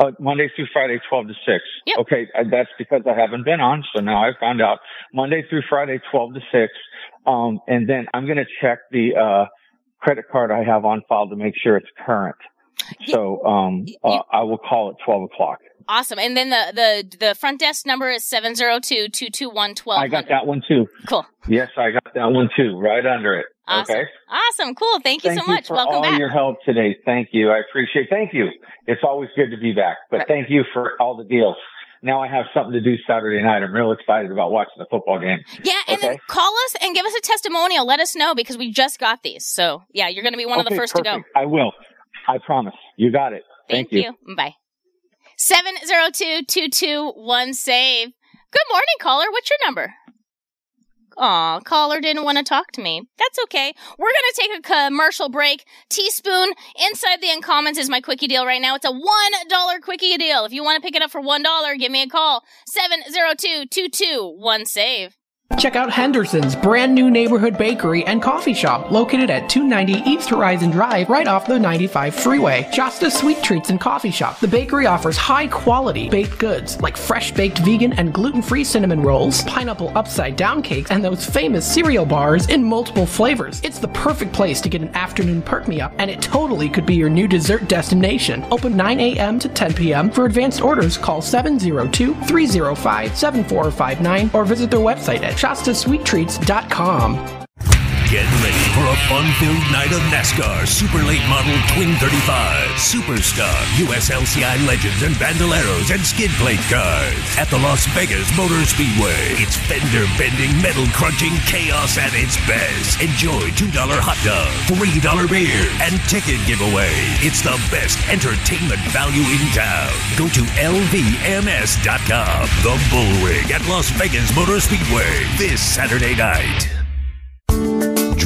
6. Uh, Monday through Friday, 12 to 6. Okay, uh, that's because I haven't been on, so now I found out. Monday through Friday, 12 to 6. Um, and then I'm going to check the, uh, credit card I have on file to make sure it's current. So, um, uh, I will call at 12 o'clock. Awesome. And then the, the, the front desk number is 702 221 I got that one too. Cool. Yes, I got that one too, right under it. Awesome. Okay. Awesome. Cool. Thank you Thank so much. for Welcome all back. your help today. Thank you. I appreciate. Thank you. It's always good to be back. But thank you for all the deals. Now I have something to do Saturday night. I'm real excited about watching the football game. Yeah, and then call us and give us a testimonial. Let us know because we just got these. So yeah, you're going to be one of the Okay, first to go. I will. I promise. You got it. Thank, you. Bye. 702-221 save. Good morning, caller. What's your number? Aw, caller didn't want to talk to me. That's okay. We're going to take a commercial break. Teaspoon inside the Uncommons is my quickie deal right now. It's a $1 quickie deal. If you want to pick it up for $1, give me a call. 702-221 save. Check out Henderson's brand new neighborhood bakery and coffee shop located at 290 East Horizon Drive, right off the 95 freeway. Shasta Sweet Treats and Coffee Shop. The bakery offers high quality baked goods like fresh baked vegan and gluten free cinnamon rolls, pineapple upside down cakes, and those famous cereal bars in multiple flavors. It's the perfect place to get an afternoon perk me up, and it totally could be your new dessert destination. Open 9 a.m. to 10 p.m. For advanced orders, call 702 305 7459 or visit their website at ShastaSweetTreats.com. Get ready for a fun-filled night of NASCAR Super Late Model Twin 35, Superstar, USLCI Legends and Bandoleros and skid plate cars at the Las Vegas Motor Speedway. It's fender-bending, metal-crunching chaos at its best. Enjoy $2 hot dog, $3 beer, and ticket giveaway. It's the best entertainment value in town. Go to LVMS.com. The Bull Ring at Las Vegas Motor Speedway this Saturday night.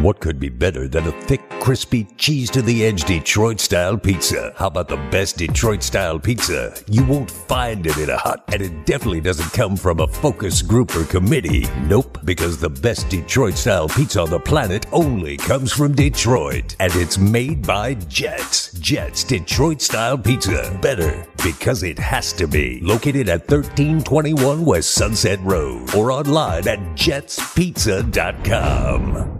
What could be better than a thick, crispy, cheese to the edge Detroit style pizza? How about the best Detroit style pizza? You won't find it in a hut, and it definitely doesn't come from a focus group or committee. Nope, because the best Detroit style pizza on the planet only comes from Detroit, and it's made by Jet's. Jet's Detroit style pizza. Better because it has to be. Located at 1321 West Sunset Road or online at jetspizza.com.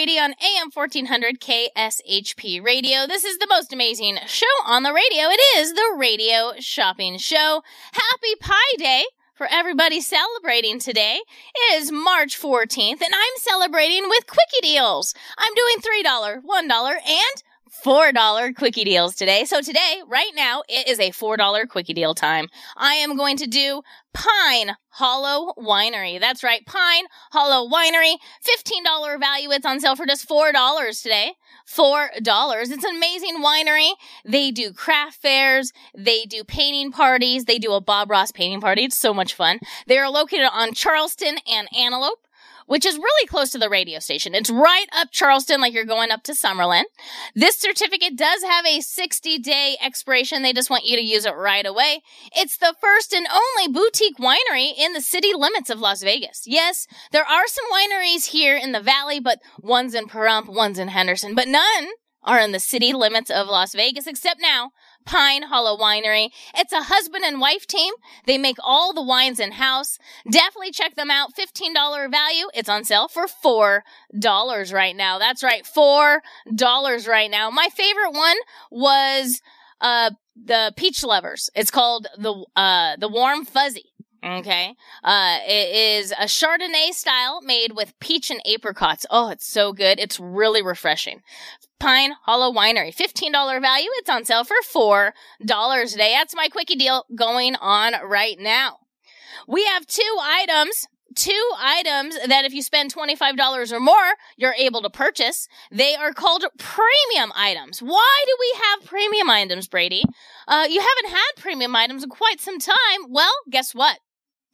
Bradi on AM 1400 KSHP Radio. This is the most amazing show on the radio. It is the Radio Shopping Show. Happy Pi Day for everybody celebrating today. It is March 14th, and I'm celebrating with Quickie Deals. I'm doing $3, $1, and $4 quickie deals today. So today, right now, it is a $4 quickie deal time. I am going to do Pine Hollow Winery. That's right, Pine Hollow Winery. $15 value. It's on sale for just $4 today. $4. It's an amazing winery. They do craft fairs. They do painting parties. They do a Bob Ross painting party. It's so much fun. They are located on Charleston and Antelope which is really close to the radio station. It's right up Charleston, like you're going up to Summerlin. This certificate does have a 60 day expiration. They just want you to use it right away. It's the first and only boutique winery in the city limits of Las Vegas. Yes, there are some wineries here in the valley, but one's in Pahrump, one's in Henderson, but none are in the city limits of Las Vegas, except now Pine Hollow Winery. It's a husband and wife team. They make all the wines in house. Definitely check them out. $15 value. It's on sale for $4 right now. That's right. $4 right now. My favorite one was, uh, the peach lovers. It's called the, uh, the warm fuzzy. Okay. Uh, it is a Chardonnay style made with peach and apricots. Oh, it's so good. It's really refreshing. Pine Hollow Winery, $15 value. It's on sale for $4 today. That's my quickie deal going on right now. We have two items two items that if you spend $25 or more, you're able to purchase. They are called premium items. Why do we have premium items, Bradi? Uh, you haven't had premium items in quite some time. Well, guess what?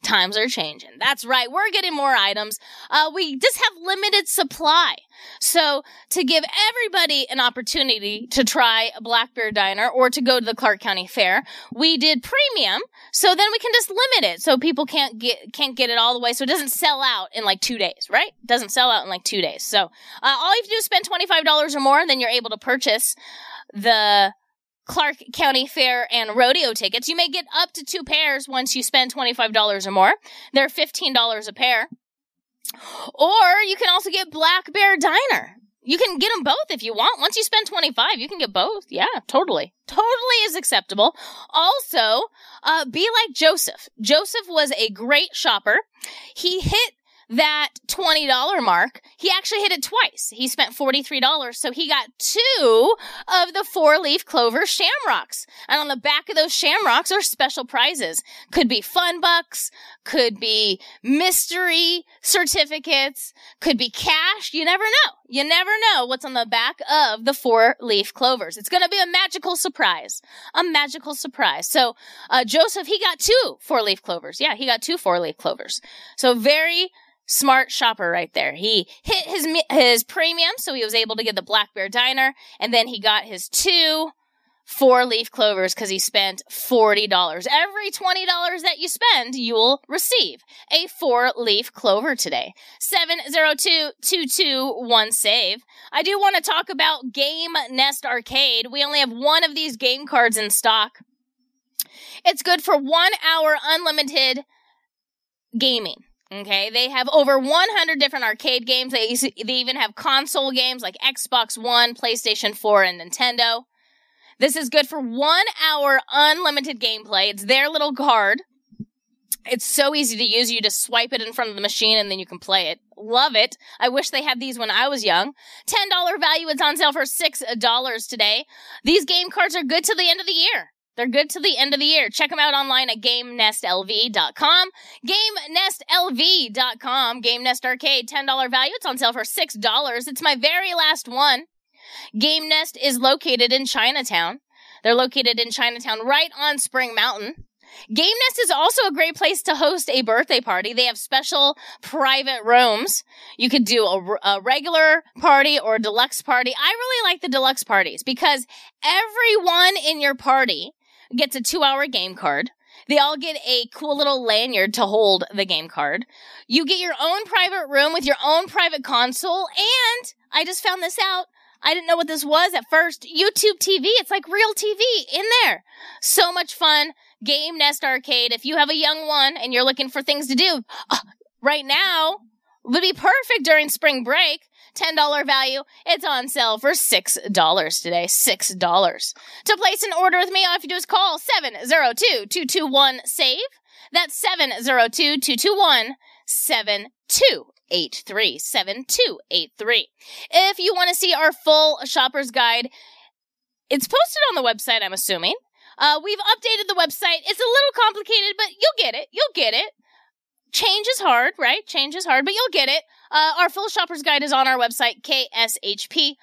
Times are changing. That's right. We're getting more items. Uh, we just have limited supply. So to give everybody an opportunity to try a Black Bear Diner or to go to the Clark County Fair, we did premium. So then we can just limit it so people can't get, can't get it all the way. So it doesn't sell out in like two days, right? It doesn't sell out in like two days. So, uh, all you have to do is spend $25 or more, then you're able to purchase the Clark County Fair and rodeo tickets. You may get up to two pairs once you spend $25 or more. They're $15 a pair. Or you can also get Black Bear Diner. You can get them both if you want. Once you spend 25, you can get both. Yeah, totally. Totally is acceptable. Also, uh, be like Joseph. Joseph was a great shopper. He hit that $20 mark. He actually hit it twice. He spent $43, so he got two of the four leaf clover shamrocks. And on the back of those shamrocks are special prizes. Could be fun bucks, could be mystery certificates, could be cash. You never know. You never know what's on the back of the four leaf clovers. It's going to be a magical surprise. A magical surprise. So, uh, Joseph, he got two four leaf clovers. Yeah, he got two four leaf clovers. So very smart shopper right there. He hit his his premium, so he was able to get the Black Bear Diner, and then he got his two four leaf clovers because he spent forty dollars. Every twenty dollars that you spend, you will receive a four leaf clover today. Seven zero two two two one save. I do want to talk about Game Nest Arcade. We only have one of these game cards in stock. It's good for one hour unlimited gaming. Okay, they have over 100 different arcade games. They, they even have console games like Xbox One, PlayStation 4, and Nintendo. This is good for one hour unlimited gameplay. It's their little card. It's so easy to use. You just swipe it in front of the machine and then you can play it. Love it. I wish they had these when I was young. $10 value. It's on sale for $6 today. These game cards are good till the end of the year. They're good to the end of the year. Check them out online at GameNestLV.com. GameNestLV.com. Game Nest Arcade, $10 value. It's on sale for $6. It's my very last one. Game Nest is located in Chinatown. They're located in Chinatown right on Spring Mountain. Game Nest is also a great place to host a birthday party. They have special private rooms. You could do a, a regular party or a deluxe party. I really like the deluxe parties because everyone in your party gets a two hour game card. They all get a cool little lanyard to hold the game card. You get your own private room with your own private console. And I just found this out. I didn't know what this was at first. YouTube TV. It's like real TV in there. So much fun. Game Nest Arcade. If you have a young one and you're looking for things to do uh, right now, would be perfect during spring break. $10 value. It's on sale for $6 today. $6. To place an order with me, all you have to do is call 702-221-SAVE. That's 702-221-7283. 7283. If you want to see our full shopper's guide, it's posted on the website, I'm assuming. Uh, we've updated the website. It's a little complicated, but you'll get it. You'll get it. Change is hard, right? Change is hard, but you'll get it. Uh, our full shopper's guide is on our website, kshp.com.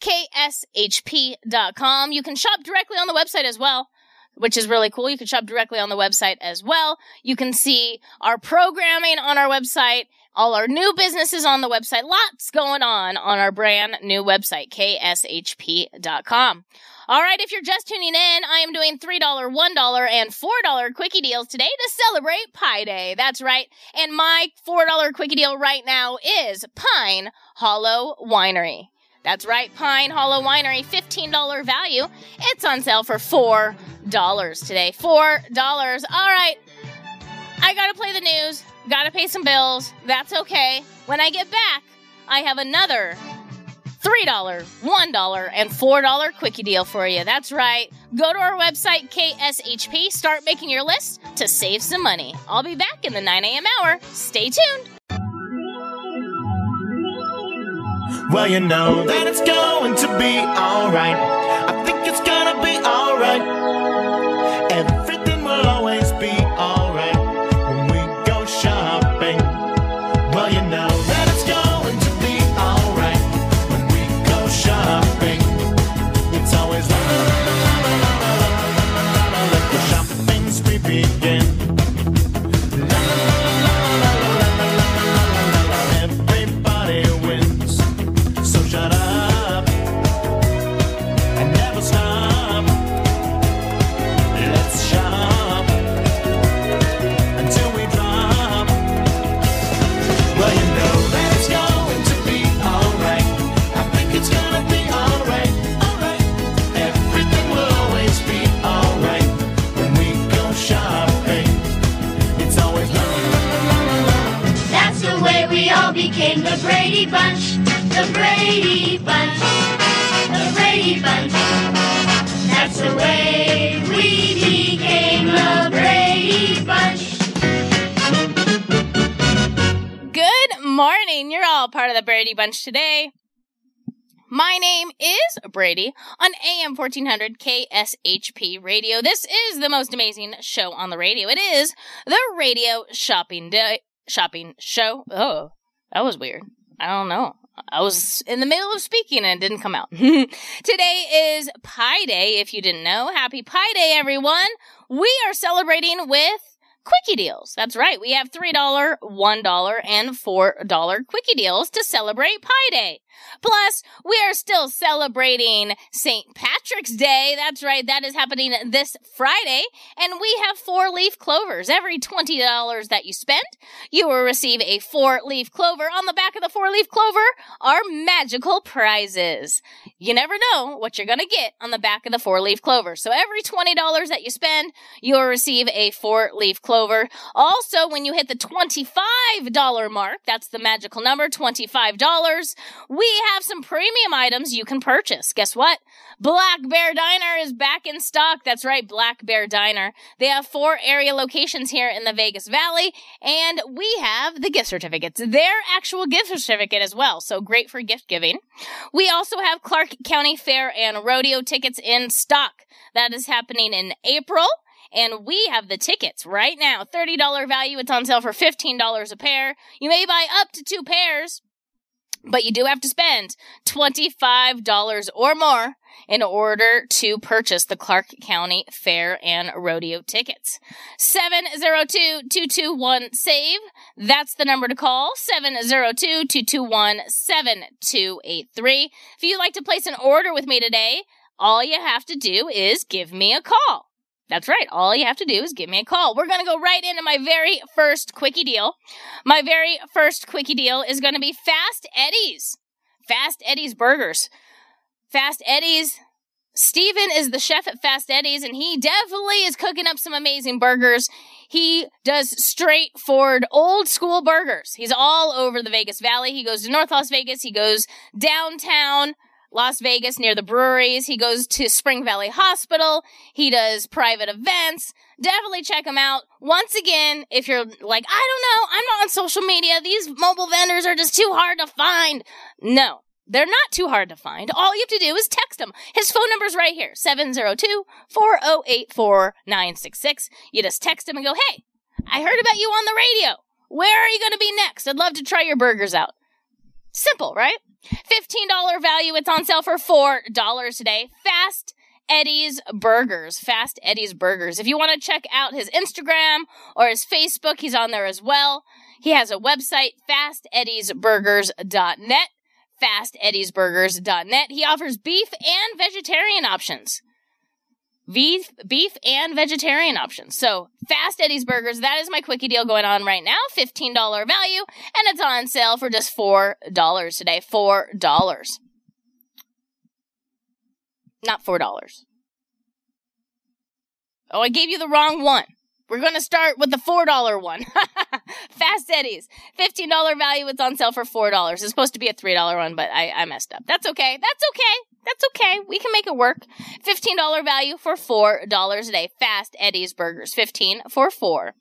kshp.com. You can shop directly on the website as well, which is really cool. You can shop directly on the website as well. You can see our programming on our website, all our new businesses on the website. Lots going on on our brand new website, kshp.com. All right, if you're just tuning in, I am doing $3, $1, and $4 quickie deals today to celebrate Pi Day. That's right. And my $4 quickie deal right now is Pine Hollow Winery. That's right, Pine Hollow Winery, $15 value. It's on sale for $4 today. $4. All right. I gotta play the news, gotta pay some bills. That's okay. When I get back, I have another $3, $1, and $4 quickie deal for you. That's right. Go to our website, KSHP, start making your list to save some money. I'll be back in the 9 a.m. hour. Stay tuned. Well, you know that it's going to be alright. I think it's gonna be alright. The Brady Bunch. The Brady Bunch. The Brady Bunch. That's the way we became the Brady Bunch. Good morning. You're all part of the Brady Bunch today. My name is Bradi on AM 1400 KSHP Radio. This is the most amazing show on the radio. It is the Radio Shopping Day Shopping Show. Oh, that was weird. I don't know. I was in the middle of speaking and it didn't come out. Today is Pi Day, if you didn't know. Happy Pi Day, everyone. We are celebrating with Quickie deals. That's right. We have $3, $1, and $4 quickie deals to celebrate Pi Day. Plus, we are still celebrating St. Patrick's Day. That's right. That is happening this Friday. And we have four leaf clovers. Every $20 that you spend, you will receive a four leaf clover. On the back of the four leaf clover are magical prizes. You never know what you're going to get on the back of the four leaf clover. So every $20 that you spend, you'll receive a four leaf clover. Also, when you hit the $25 mark, that's the magical number, $25, we have some premium items you can purchase. Guess what? Black Bear Diner is back in stock. That's right, Black Bear Diner. They have four area locations here in the Vegas Valley, and we have the gift certificates. Their actual gift certificate as well, so great for gift giving. We also have Clark County Fair and Rodeo tickets in stock. That is happening in April. And we have the tickets right now. $30 value. It's on sale for $15 a pair. You may buy up to two pairs, but you do have to spend $25 or more in order to purchase the Clark County Fair and Rodeo tickets. 702-221-SAVE. That's the number to call. 702-221-7283. If you'd like to place an order with me today, all you have to do is give me a call. That's right. All you have to do is give me a call. We're going to go right into my very first quickie deal. My very first quickie deal is going to be Fast Eddie's. Fast Eddie's Burgers. Fast Eddie's. Steven is the chef at Fast Eddie's, and he definitely is cooking up some amazing burgers. He does straightforward old school burgers. He's all over the Vegas Valley. He goes to North Las Vegas. He goes downtown. Las Vegas near the breweries. He goes to Spring Valley Hospital. He does private events. Definitely check him out. Once again, if you're like, I don't know, I'm not on social media. These mobile vendors are just too hard to find. No. They're not too hard to find. All you have to do is text him. His phone number's right here. 702-408-4966. You just text him and go, Hey, I heard about you on the radio. Where are you going to be next? I'd love to try your burgers out. Simple, right? $15 value. It's on sale for $4 today. Fast Eddie's Burgers. Fast Eddie's Burgers. If you want to check out his Instagram or his Facebook, he's on there as well. He has a website, fasteddiesburgers.net. Fasteddiesburgers.net. He offers beef and vegetarian options. Beef, beef and vegetarian options. So, Fast Eddie's Burgers, that is my quickie deal going on right now. $15 value, and it's on sale for just $4 today. $4. Not $4. Oh, I gave you the wrong one. We're going to start with the $4 one. Fast Eddie's. $15 value. It's on sale for $4. It's supposed to be a $3 one, but I, I messed up. That's okay. That's okay. That's okay. We can make it work. $15 value for $4 a day. Fast Eddie's Burgers. 15 for 4.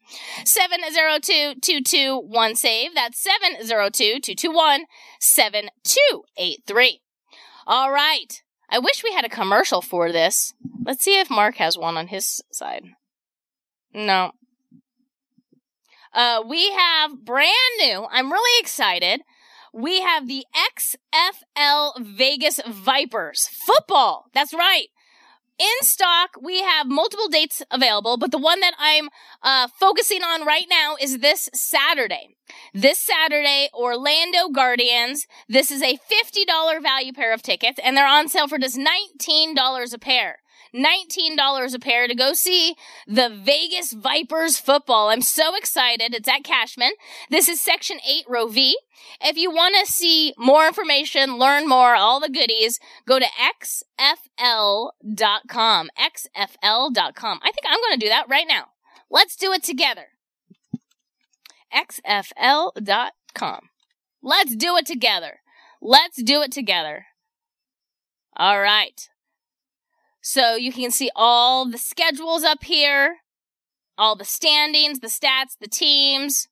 702-221-SAVE. That's 702-221-7283. All right. I wish we had a commercial for this. Let's see if Mark has one on his side. No. Uh, we have brand new. I'm really excited. We have the XFL Vegas Vipers football. That's right. In stock, we have multiple dates available, but the one that I'm uh, focusing on right now is this Saturday. This Saturday, Orlando Guardians. This is a $50 value pair of tickets, and they're on sale for just $19 a pair. $19 a pair to go see the Vegas Vipers football. I'm so excited. It's at Cashman. This is section 8 row V. If you want to see more information, learn more, all the goodies, go to xfl.com. xfl.com. I think I'm going to do that right now. Let's do it together. xfl.com. Let's do it together. Let's do it together. All right. So you can see all the schedules up here, all the standings, the stats, the teams.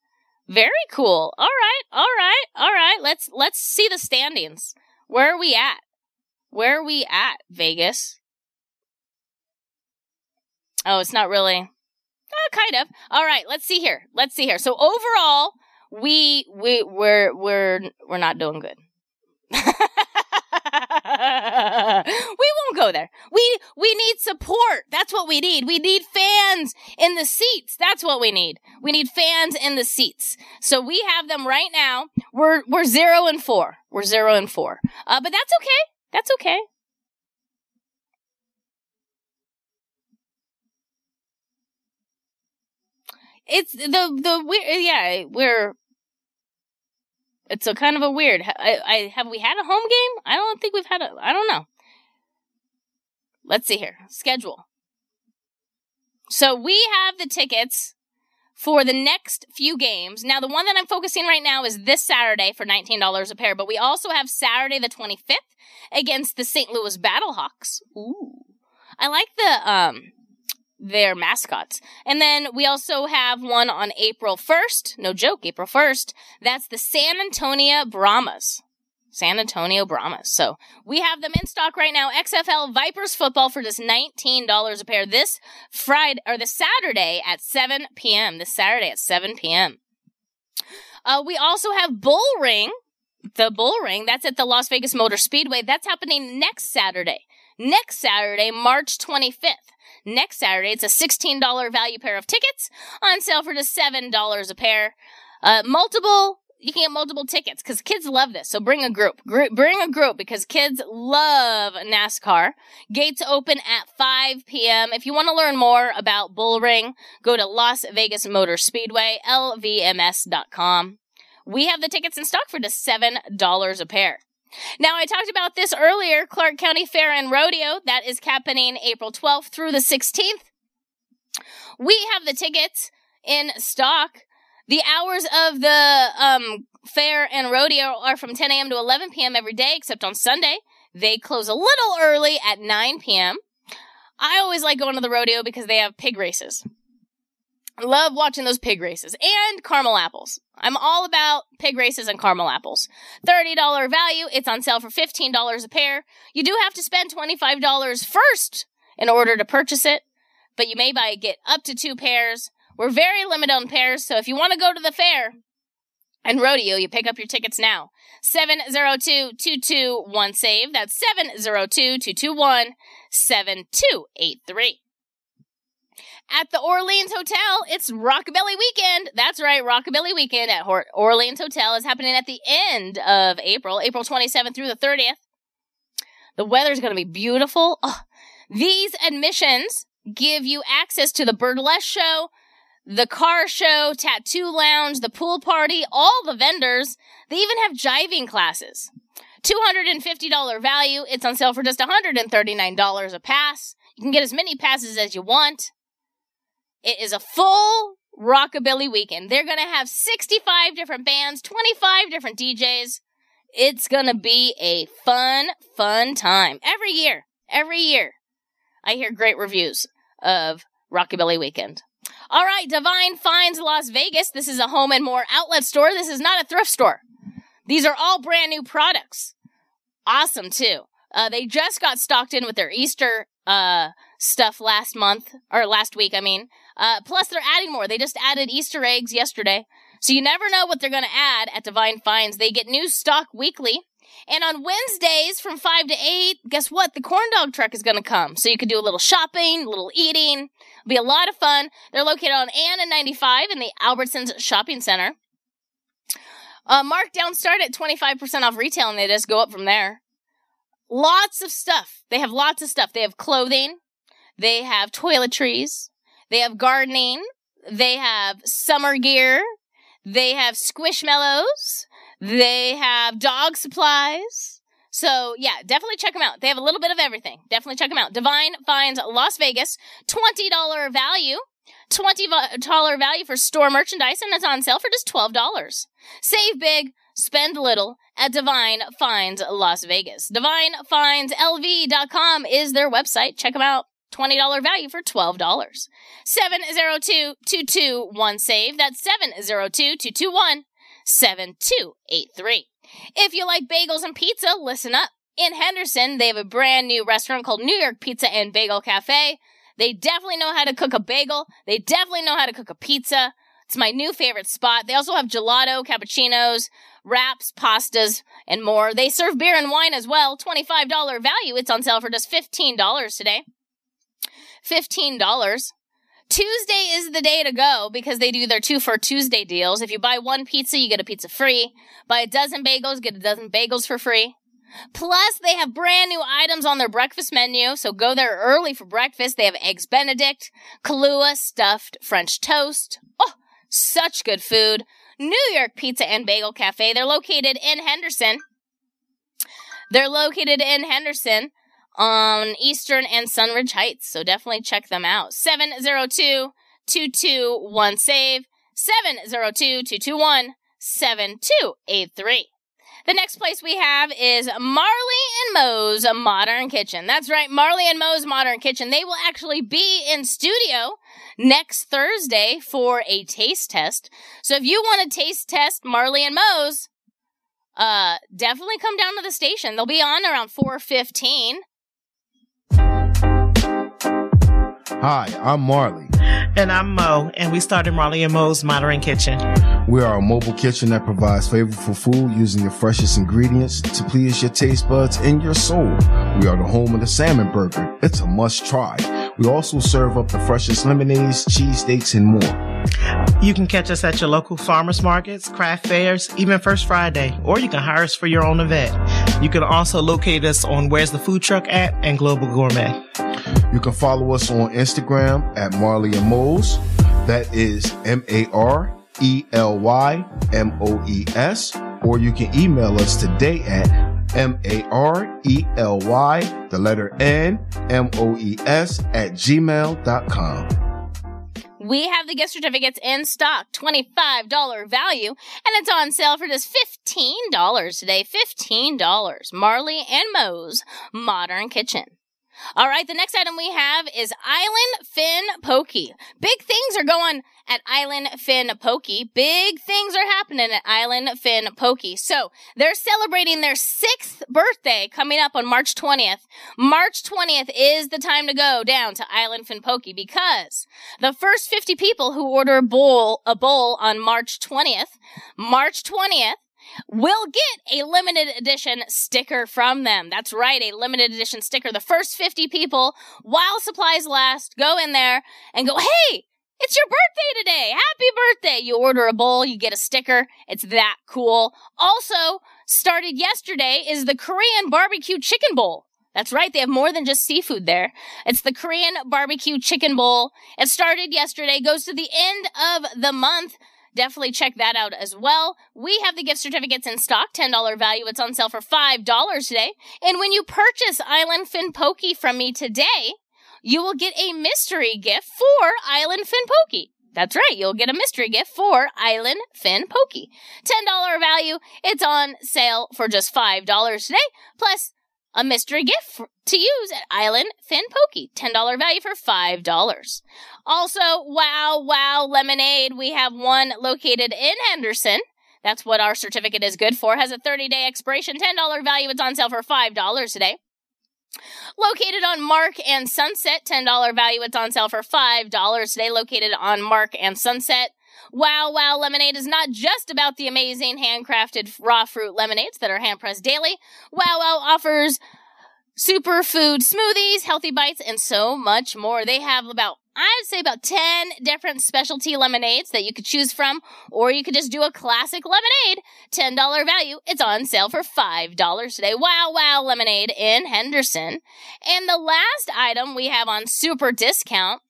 Very cool. All right, all right, all right. Let's let's see the standings. Where are we at? Where are we at, Vegas? Oh, it's not really. Oh, kind of. All right, let's see here. Let's see here. So overall, we we we're we're we're not doing good. we won't go there. We we need support. That's what we need. We need fans in the seats. That's what we need. We need fans in the seats. So we have them right now. We're we're zero and four. We're zero and four. Uh, but that's okay. That's okay. It's the the we Yeah, we're it's a kind of a weird. I, I have we had a home game? I don't think we've had a. I don't know. Let's see here. Schedule. So we have the tickets for the next few games. Now, the one that I'm focusing right now is this Saturday for $19 a pair, but we also have Saturday the 25th against the St. Louis Battlehawks. Ooh. I like the um their mascots. And then we also have one on April 1st. No joke, April 1st. That's the San Antonio Brahmas. San Antonio Brahmas. So we have them in stock right now. XFL Vipers football for just $19 a pair this Friday or the Saturday at 7 p.m. This Saturday at 7 p.m. Uh, we also have Bull Ring. The Bull Ring. That's at the Las Vegas Motor Speedway. That's happening next Saturday. Next Saturday, March 25th. Next Saturday, it's a $16 value pair of tickets on sale for just $7 a pair. Uh, multiple, you can get multiple tickets because kids love this. So bring a group. Gr- bring a group because kids love NASCAR. Gates open at 5 p.m. If you want to learn more about Bullring, go to Las Vegas Motor Speedway, lvms.com. We have the tickets in stock for just $7 a pair. Now, I talked about this earlier Clark County Fair and Rodeo. That is happening April 12th through the 16th. We have the tickets in stock. The hours of the um, fair and rodeo are from 10 a.m. to 11 p.m. every day, except on Sunday. They close a little early at 9 p.m. I always like going to the rodeo because they have pig races. Love watching those pig races and caramel apples. I'm all about pig races and caramel apples. $30 value. It's on sale for $15 a pair. You do have to spend $25 first in order to purchase it, but you may buy get up to two pairs. We're very limited on pairs, so if you want to go to the fair and rodeo, you pick up your tickets now. 702-221 save. That's 702-221-7283. At the Orleans Hotel, it's Rockabilly Weekend. That's right, Rockabilly Weekend at Orleans Hotel is happening at the end of April, April 27th through the 30th. The weather's going to be beautiful. Oh, these admissions give you access to the burlesque show, the car show, tattoo lounge, the pool party, all the vendors. They even have jiving classes. $250 value. It's on sale for just $139 a pass. You can get as many passes as you want. It is a full rockabilly weekend. They're going to have 65 different bands, 25 different DJs. It's going to be a fun, fun time every year. Every year. I hear great reviews of Rockabilly Weekend. All right, Divine Finds Las Vegas. This is a home and more outlet store. This is not a thrift store. These are all brand new products. Awesome too. Uh, they just got stocked in with their Easter uh, stuff last month or last week. I mean, uh, plus they're adding more. They just added Easter eggs yesterday, so you never know what they're going to add at Divine Finds. They get new stock weekly. And on Wednesdays from 5 to 8, guess what? The corn dog truck is going to come. So you can do a little shopping, a little eating. It'll be a lot of fun. They're located on Ann and 95 in the Albertsons Shopping Center. Uh, markdowns start at 25% off retail and they just go up from there. Lots of stuff. They have lots of stuff. They have clothing. They have toiletries. They have gardening. They have summer gear. They have squishmallows. They have dog supplies. So yeah, definitely check them out. They have a little bit of everything. Definitely check them out. Divine finds Las Vegas, $20 value. $20 value for store merchandise and it's on sale for just $12. Save big, spend little at Divine Finds Las Vegas. DivineFindsLV.com is their website. Check them out. $20 value for $12. 702-221-SAVE. That's 702-221-7283. If you like bagels and pizza, listen up. In Henderson, they have a brand new restaurant called New York Pizza and Bagel Cafe. They definitely know how to cook a bagel. They definitely know how to cook a pizza. It's my new favorite spot. They also have gelato, cappuccinos, wraps, pastas, and more. They serve beer and wine as well. $25 value. It's on sale for just $15 today. $15. Tuesday is the day to go because they do their two for Tuesday deals. If you buy one pizza, you get a pizza free. Buy a dozen bagels, get a dozen bagels for free. Plus, they have brand new items on their breakfast menu, so go there early for breakfast. They have eggs benedict, Kahlua stuffed French toast. Oh, such good food. New York Pizza and Bagel Cafe. They're located in Henderson. They're located in Henderson on Eastern and Sunridge Heights, so definitely check them out. 702 221 SAVE, 702 221 7283. The next place we have is Marley and Moe's Modern Kitchen. That's right, Marley and Moe's Modern Kitchen. They will actually be in studio next Thursday for a taste test. So if you want to taste test Marley and Moe's, uh, definitely come down to the station. They'll be on around 415. Hi, I'm Marley. And I'm Moe, and we started Marley and Moe's Modern Kitchen. We are a mobile kitchen that provides flavorful food using the freshest ingredients to please your taste buds and your soul. We are the home of the salmon burger. It's a must try. We also serve up the freshest lemonades, cheese steaks, and more. You can catch us at your local farmers markets, craft fairs, even First Friday, or you can hire us for your own event. You can also locate us on Where's the Food Truck at and Global Gourmet. You can follow us on Instagram at Marley and Moe's. That is M A R E L Y M O E S. Or you can email us today at M A R E L Y, the letter N, M O E S at gmail.com. We have the gift certificates in stock, $25 value, and it's on sale for just $15 today. $15. Marley and Moe's Modern Kitchen. All right, the next item we have is Island Fin Poké. Big things are going at Island Fin Poké. Big things are happening at Island Fin Poké. So they're celebrating their sixth birthday coming up on March 20th. March 20th is the time to go down to Island Fin Poké because the first 50 people who order a bowl, a bowl on March 20th, March 20th, will get a limited edition sticker from them. That's right, a limited edition sticker. The first 50 people, while supplies last, go in there and go, hey, it's your birthday today. Happy birthday. You order a bowl, you get a sticker. It's that cool. Also, started yesterday is the Korean barbecue chicken bowl. That's right. They have more than just seafood there. It's the Korean barbecue chicken bowl. It started yesterday, goes to the end of the month. Definitely check that out as well. We have the gift certificates in stock, $10 value. It's on sale for $5 today. And when you purchase Island Fin Poké from me today, you will get a mystery gift for Island Fin Poké. That's right, you'll get a mystery gift for Island Fin Poké. $10 value. It's on sale for just $5 today. Plus, a mystery gift to use at Island Fin Poké. $10 value for $5. Also, Wow Wow Lemonade. We have one located in Henderson. That's what our certificate is good for. Has a 30 day expiration, $10 value. It's on sale for $5 today. Located on Mark and Sunset, $10 value. It's on sale for $5 today. Located on Mark and Sunset. Wow Wow Lemonade is not just about the amazing handcrafted raw fruit lemonades that are hand pressed daily. Wow Wow offers superfood smoothies, healthy bites, and so much more. They have about I'd say about 10 different specialty lemonades that you could choose from, or you could just do a classic lemonade. $10 value. It's on sale for $5 today. Wow Wow Lemonade in Henderson. And the last item we have on super discount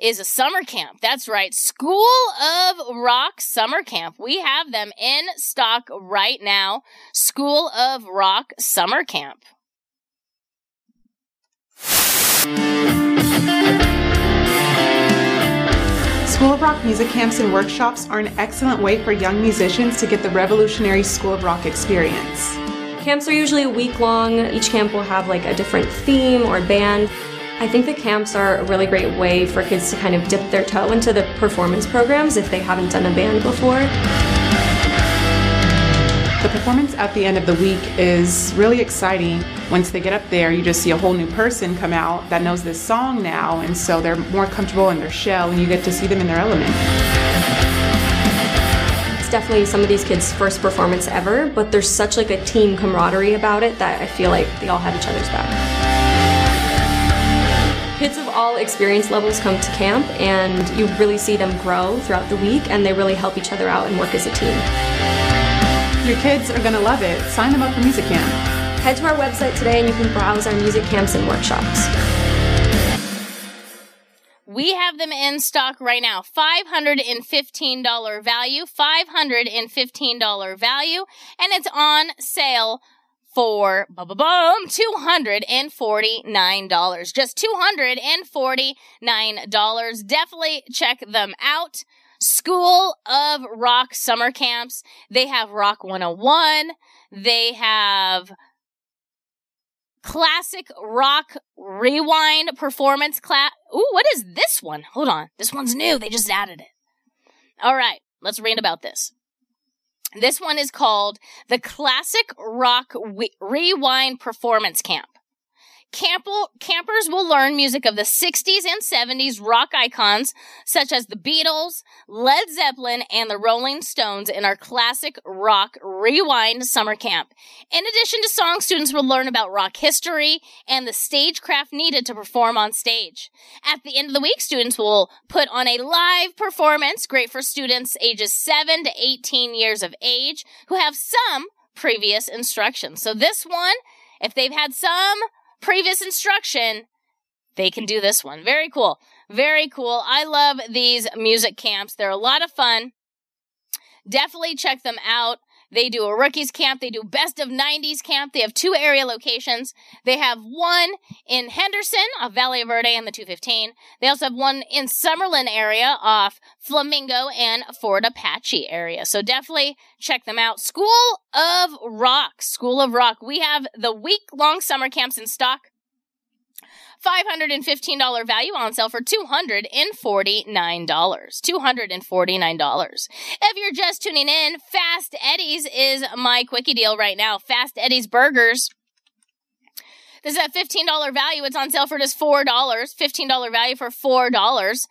is a summer camp. That's right. School of Rock Summer Camp. We have them in stock right now. School of Rock Summer Camp. School of Rock music camps and workshops are an excellent way for young musicians to get the revolutionary School of Rock experience. Camps are usually a week long. Each camp will have like a different theme or band. I think the camps are a really great way for kids to kind of dip their toe into the performance programs if they haven't done a band before. The performance at the end of the week is really exciting. Once they get up there, you just see a whole new person come out that knows this song now, and so they're more comfortable in their shell, and you get to see them in their element. It's definitely some of these kids' first performance ever, but there's such like a team camaraderie about it that I feel like they all have each other's back. Kids of all experience levels come to camp and you really see them grow throughout the week and they really help each other out and work as a team. Your kids are going to love it. Sign them up for music camp. Head to our website today and you can browse our music camps and workshops. We have them in stock right now. $515 value, $515 value, and it's on sale for bum $249. Just $249. Definitely check them out. School of Rock summer camps. They have Rock 101. They have classic rock rewind performance class. Ooh, what is this one? Hold on. This one's new. They just added it. All right. Let's read about this. This one is called the Classic Rock Rewind Performance Camp. Campers will learn music of the 60s and 70s rock icons such as the Beatles, Led Zeppelin, and the Rolling Stones in our classic rock rewind summer camp. In addition to songs, students will learn about rock history and the stagecraft needed to perform on stage. At the end of the week, students will put on a live performance, great for students ages 7 to 18 years of age who have some previous instruction. So this one, if they've had some previous instruction, they can do this one. Very cool. Very cool. I love these music camps. They're a lot of fun. Definitely check them out. They do a rookies camp. They do best of 90s camp. They have two area locations. They have one in Henderson off Valle Verde and the 215. They also have one in Summerlin area off Flamingo and Fort Apache area. So definitely check them out. School of Rock. School of Rock. We have the week long summer camps in stock. $515 value on sale for $249. $249. If you're just tuning in, Fast Eddie's is my quickie deal right now. Fast Eddie's Burgers. This is at $15 value. It's on sale for just $4. $15 value for $4.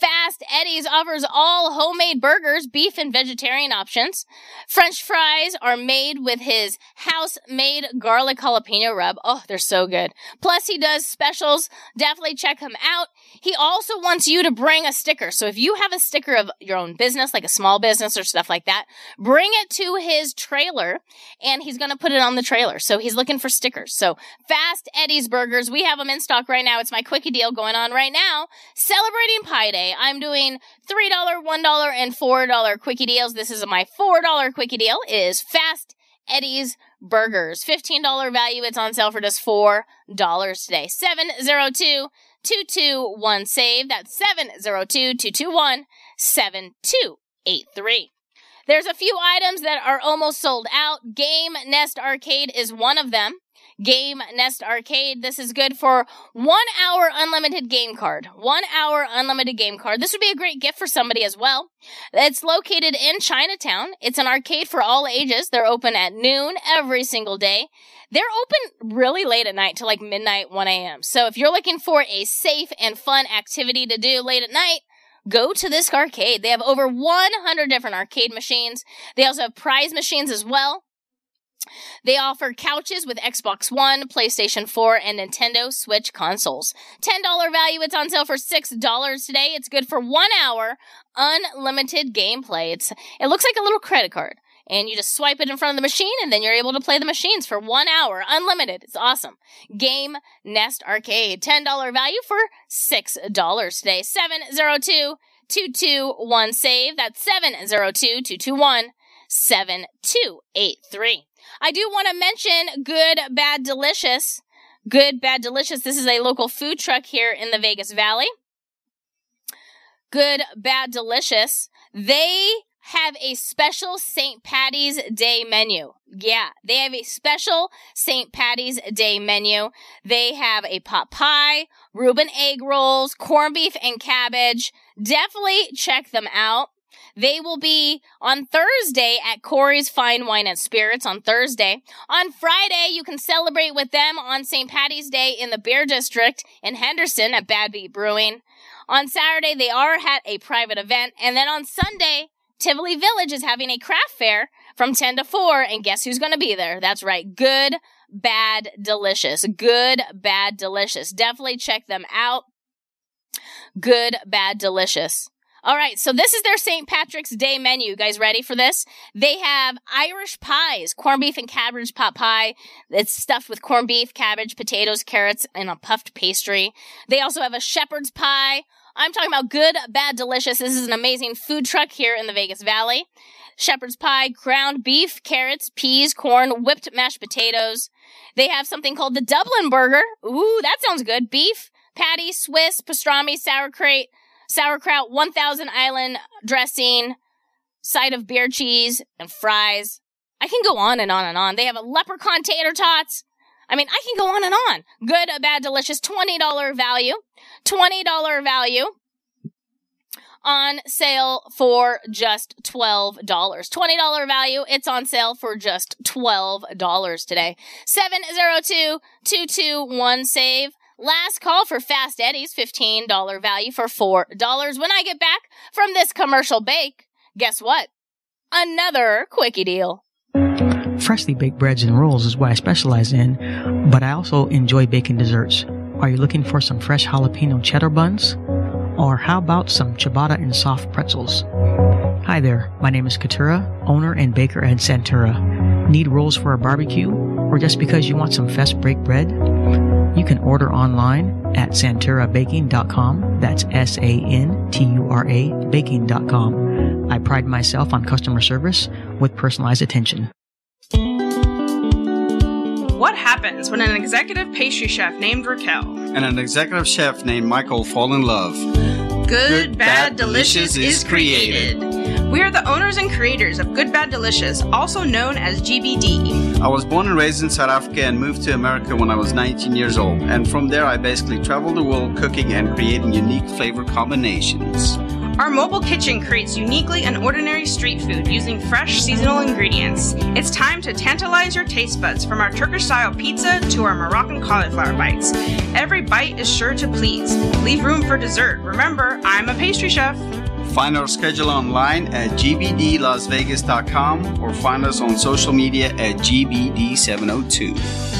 Fast Eddie's offers all homemade burgers, beef and vegetarian options. French fries are made with his house-made garlic jalapeno rub. Oh, they're so good. Plus, he does specials. Definitely check him out. He also wants you to bring a sticker. So if you have a sticker of your own business, like a small business or stuff like that, bring it to his trailer and he's going to put it on the trailer. So he's looking for stickers. So Fast Eddie's Burgers, we have them in stock right now. It's my quickie deal going on right now. Celebrating Pi Day. I'm doing $3, $1, and $4 quickie deals. This is my $4 quickie deal. Is Fast Eddie's Burgers. $15 value. It's on sale for just $4 today. 702 221 save. That's 702 221 7283. There's a few items that are almost sold out. Game Nest Arcade is one of them. Game Nest Arcade. This is good for one hour unlimited game card. One hour unlimited game card. This would be a great gift for somebody as well. It's located in Chinatown. It's an arcade for all ages. They're open at noon every single day. They're open really late at night to like midnight, 1 a.m. So if you're looking for a safe and fun activity to do late at night, go to this arcade. They have over 100 different arcade machines. They also have prize machines as well. They offer couches with Xbox One, PlayStation 4, and Nintendo Switch consoles. $10 value. It's on sale for $6 today. It's good for one hour, unlimited gameplay. It's, it looks like a little credit card. And you just swipe it in front of the machine, and then you're able to play the machines for one hour, unlimited. It's awesome. Game Nest Arcade, $10 value for $6 today. 702 221 save. That's 702 221 7283. I do want to mention Good, Bad, Delicious. Good, Bad, Delicious. This is a local food truck here in the Vegas Valley. Good, Bad, Delicious. They have a special St. Patty's Day menu. Yeah, they have a special St. Patty's Day menu. They have a pot pie, Reuben egg rolls, corned beef and cabbage. Definitely check them out. They will be on Thursday at Khoury's Fine Wine and Spirits on Thursday. On Friday, you can celebrate with them on St. Patty's Day in the Beer District in Henderson at Bad Beat Brewing. On Saturday, they are at a private event. And then on Sunday, Tivoli Village is having a craft fair from 10 to 4. And guess who's going to be there? That's right. Good, bad, delicious. Good, bad, delicious. Definitely check them out. Good, bad, delicious. All right, so this is their St. Patrick's Day menu. You guys ready for this? They have Irish pies, corned beef and cabbage pot pie. It's stuffed with corned beef, cabbage, potatoes, carrots, and a puffed pastry. They also have a shepherd's pie. I'm talking about good, bad, delicious. This is an amazing food truck here in the Vegas Valley. Shepherd's pie, ground beef, carrots, peas, corn, whipped mashed potatoes. They have something called the Dublin burger. Ooh, that sounds good. Beef, patty, Swiss, pastrami, sauerkraut, sauerkraut, 1000 island dressing, side of beer cheese, and fries. I can go on and on and on. They have a leprechaun tater tots. I mean, I can go on and on. Good, bad, delicious, $20 value. $20 value on sale for just $12. $20 value. It's on sale for just $12 today. 702-221-SAVE. Last call for Fast Eddie's $15 value for $4. When I get back from this commercial bake, guess what? Another quickie deal. Freshly baked breads and rolls is what I specialize in, but I also enjoy baking desserts. Are you looking for some fresh jalapeno cheddar buns? Or how about some ciabatta and soft pretzels? Hi there, my name is Katura, owner and baker at Santura. Need rolls for a barbecue? Or just because you want some fresh baked bread? You can order online at santurabaking.com. That's S A N T U R A baking.com. I pride myself on customer service with personalized attention. What happens when an executive pastry chef named Raquel, and an executive chef named Michael fall in love. Good, Bad, Delicious is created? We are the owners and creators of Good Bad Delicious, also known as GBD. I was born and raised in South Africa and moved to America when I was 19 years old. And from there, I basically traveled the world cooking and creating unique flavor combinations. Our mobile kitchen creates uniquely and ordinary street food using fresh seasonal ingredients. It's time to tantalize your taste buds from our Turkish style pizza to our Moroccan cauliflower bites. Every bite is sure to please. Leave room for dessert. Remember, I'm a pastry chef. Find our schedule online at gbdlasvegas.com or find us on social media at gbd702.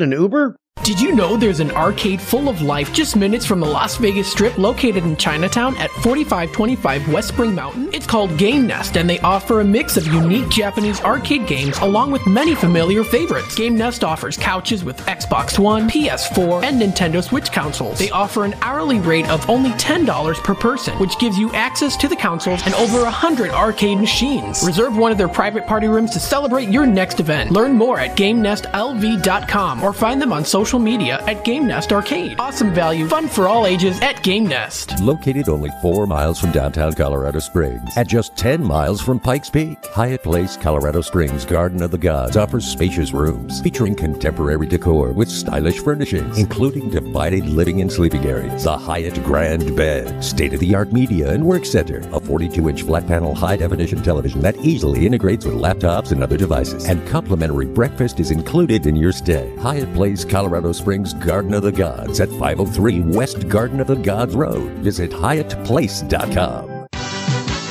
an Uber? Did you know there's an arcade full of life just minutes from the Las Vegas Strip located in Chinatown at 4525 West Spring Mountain? It's called Game Nest and they offer a mix of unique Japanese arcade games along with many familiar favorites. Game Nest offers couches with Xbox One, PS4, and Nintendo Switch consoles. They offer an hourly rate of only $10 per person, which gives you access to the consoles and over 100 arcade machines. Reserve one of their private party rooms to celebrate your next event. Learn more at GameNestLV.com or find them on social media at Game Nest Arcade. Awesome value, fun for all ages at Game Nest. Located only four miles from downtown Colorado Springs, at just 10 miles from Pikes Peak, Hyatt Place, Colorado Springs Garden of the Gods offers spacious rooms featuring contemporary decor with stylish furnishings, including divided living and sleeping areas, the Hyatt Grand Bed, state of the art media and work center, a 42 inch flat panel high definition television that easily integrates with laptops and other devices, and complimentary breakfast is included in your stay. Hyatt Place, Colorado Springs Garden of the Gods at 503 West Garden of the Gods Road. Visit HyattPlace.com.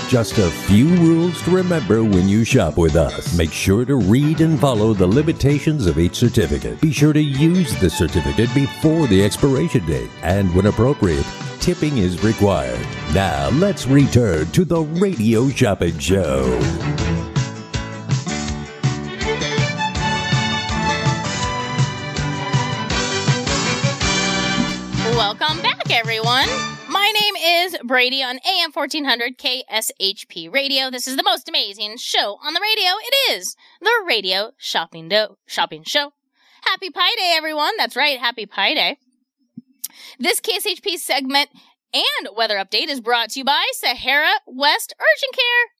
Just a few rules to remember when you shop with us. Make sure to read and follow the limitations of each certificate. Be sure to use the certificate before the expiration date. And when appropriate, tipping is required. Now, let's return to the Radio Shopping Show. Everyone. My name is Bradi on AM 1400 KSHP Radio. This is the most amazing show on the radio. It is the Radio Shopping Do- Shopping Show. Happy Pi Day, everyone. That's right. Happy Pi Day. This KSHP segment and weather update is brought to you by Sahara West Urgent Care.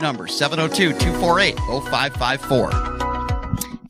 number, 702-248-0554.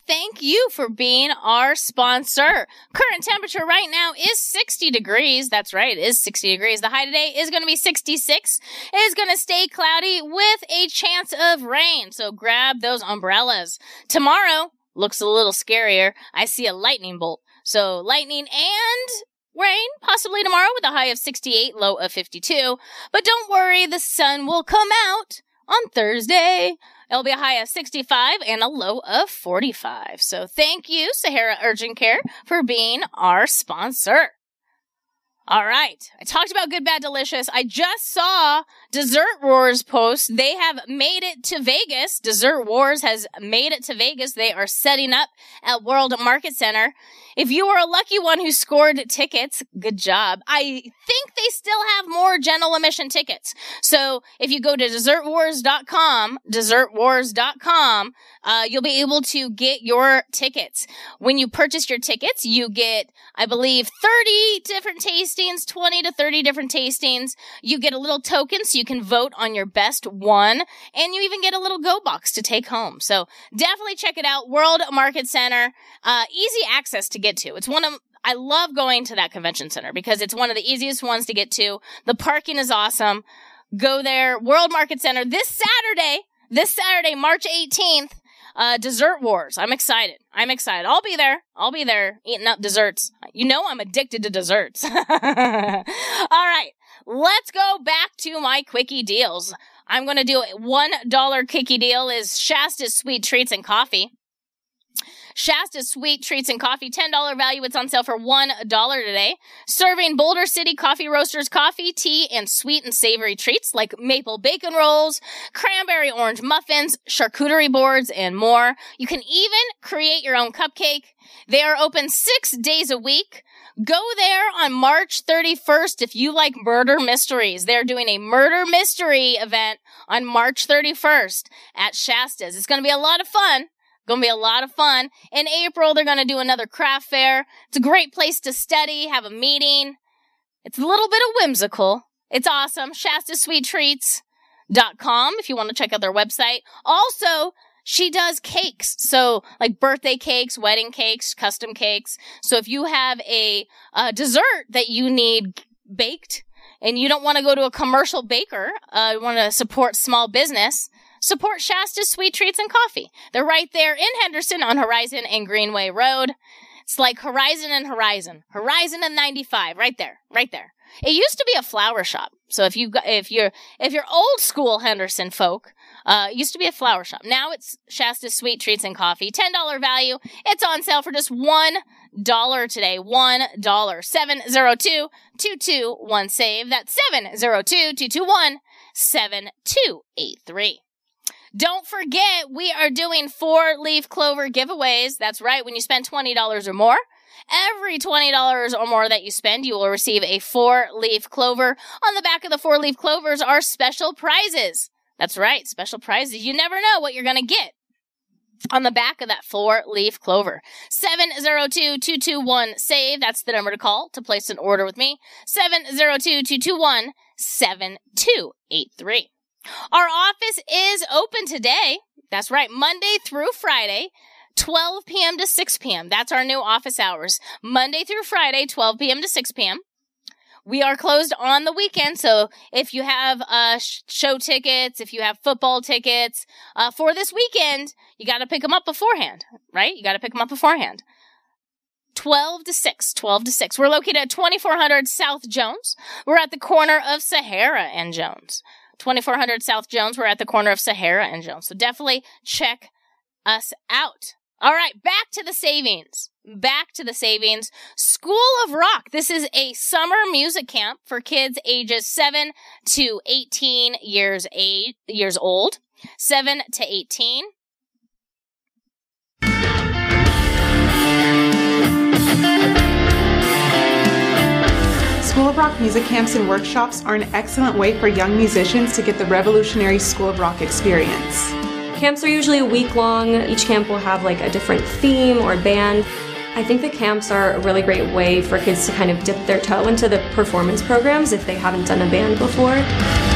Thank you for being our sponsor. Current temperature right now is 60 degrees. That's right, it is 60 degrees. The high today is going to be 66. It is going to stay cloudy with a chance of rain. So grab those umbrellas. Tomorrow looks a little scarier. I see a lightning bolt. So lightning and rain possibly tomorrow with a high of 68, low of 52. But don't worry, the sun will come out on Thursday. It'll be a high of 65 and a low of 45. So thank you, Sahara Urgent Care, for being our sponsor. All right. I talked about Good, Bad, Delicious. I just saw Dessert Wars post. They have made it to Vegas. Dessert Wars has made it to Vegas. They are setting up at World Market Center. If you were a lucky one who scored tickets, good job. I think they still have more general admission tickets. So if you go to dessertwars.com, dessertwars.com, uh, you'll be able to get your tickets. When you purchase your tickets, you get, I believe, 30 different tastings, 20 to 30 different tastings. You get a little token so you can vote on your best one. And you even get a little go box to take home. So definitely check it out. World Market Center. Uh, easy access to get to. It's one of, I love going to that convention center because it's one of the easiest ones to get to. The parking is awesome. Go there. World Market Center this Saturday, this Saturday, March 18th. Uh, Dessert Wars. I'm excited. I'm excited. I'll be there. I'll be there eating up desserts. You know I'm addicted to desserts. All right. Let's go back to my quickie deals. I'm going to do a $1 quickie deal is Shasta's Sweet Treats and Coffee. Shasta's Sweet Treats and Coffee, $10 value. It's on sale for $1 today. Serving Boulder City Coffee Roasters coffee, tea, and sweet and savory treats like maple bacon rolls, cranberry orange muffins, charcuterie boards, and more. You can even create your own cupcake. They are open six days a week. Go there on March 31st if you like murder mysteries. They're doing a murder mystery event on March 31st at Shasta's. It's going to be a lot of fun. Gonna be a lot of fun. In April, they're gonna do another craft fair. It's a great place to study, have a meeting. It's a little bit of whimsical. It's awesome. ShastaSweetTreats.com if you want to check out their website. Also, she does cakes. So, like birthday cakes, wedding cakes, custom cakes. So, if you have a, uh dessert that you need baked and you don't want to go to a commercial baker, uh, you want to support small business, support Shasta Sweet Treats and Coffee. They're right there in Henderson on Horizon and Greenway Road. It's like Horizon and Horizon. Horizon and 95, right there, right there. It used to be a flower shop. So if you if you're if you're old school Henderson folk, uh, it used to be a flower shop. Now it's Shasta Sweet Treats and Coffee. Ten dollar value. It's on sale for just one dollar today. One dollar. Seven zero two two two one save. That's seven zero two two two one seven two eight three. Don't forget, we are doing four leaf clover giveaways. That's right. When you spend $20 or more, every $20 or more that you spend, you will receive a four leaf clover. On the back of the four leaf clovers are special prizes. That's right. Special prizes. You never know what you're going to get on the back of that four leaf clover. 702-221 save. That's the number to call to place an order with me. 702-221-7283. Our office is open today. That's right. Monday through Friday. 12 p.m. to 6 p.m. That's our new office hours. Monday through Friday, 12 p.m. to 6 p.m. We are closed on the weekend, so if you have uh, show tickets, if you have football tickets uh, for this weekend, you got to pick them up beforehand, right? You got to pick them up beforehand. 12 to 6, 12 to 6. We're located at 2400 South Jones. We're at the corner of Sahara and Jones. 2400 South Jones. We're at the corner of Sahara and Jones. So definitely check us out. All right, back to the savings. Back to the savings. School of Rock. This is a summer music camp for kids ages 7 to 18 years eight, years old. 7 to 18. School of Rock music camps and workshops are an excellent way for young musicians to get the revolutionary School of Rock experience. Camps are usually a week long. Each camp will have like a different theme or band. I think the camps are a really great way for kids to kind of dip their toe into the performance programs if they haven't done a band before.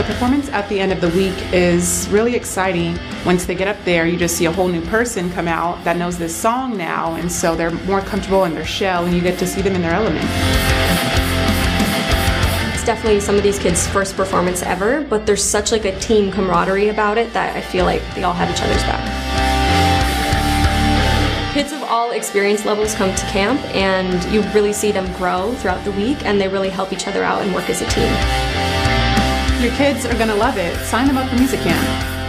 The performance at the end of the week is really exciting. Once they get up there, you just see a whole new person come out that knows this song now, and so they're more comfortable in their shell, and you get to see them in their element. It's definitely some of these kids' first performance ever, but there's such like a team camaraderie about it that I feel like they all have each other's back. Kids of all experience levels come to camp and you really see them grow throughout the week and they really help each other out and work as a team. Your kids are going to love it. Sign them up for music camp.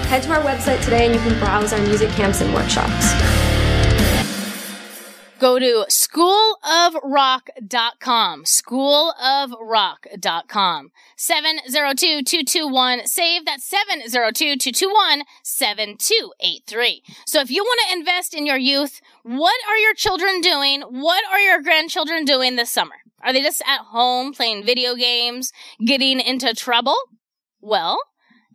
Head to our website today and you can browse our music camps and workshops. Go to schoolofrock.com. Schoolofrock.com. 702-221 save. That's 702-221-7283. So if you want to invest in your youth, what are your children doing? What are your grandchildren doing this summer? Are they just at home playing video games, getting into trouble? Well,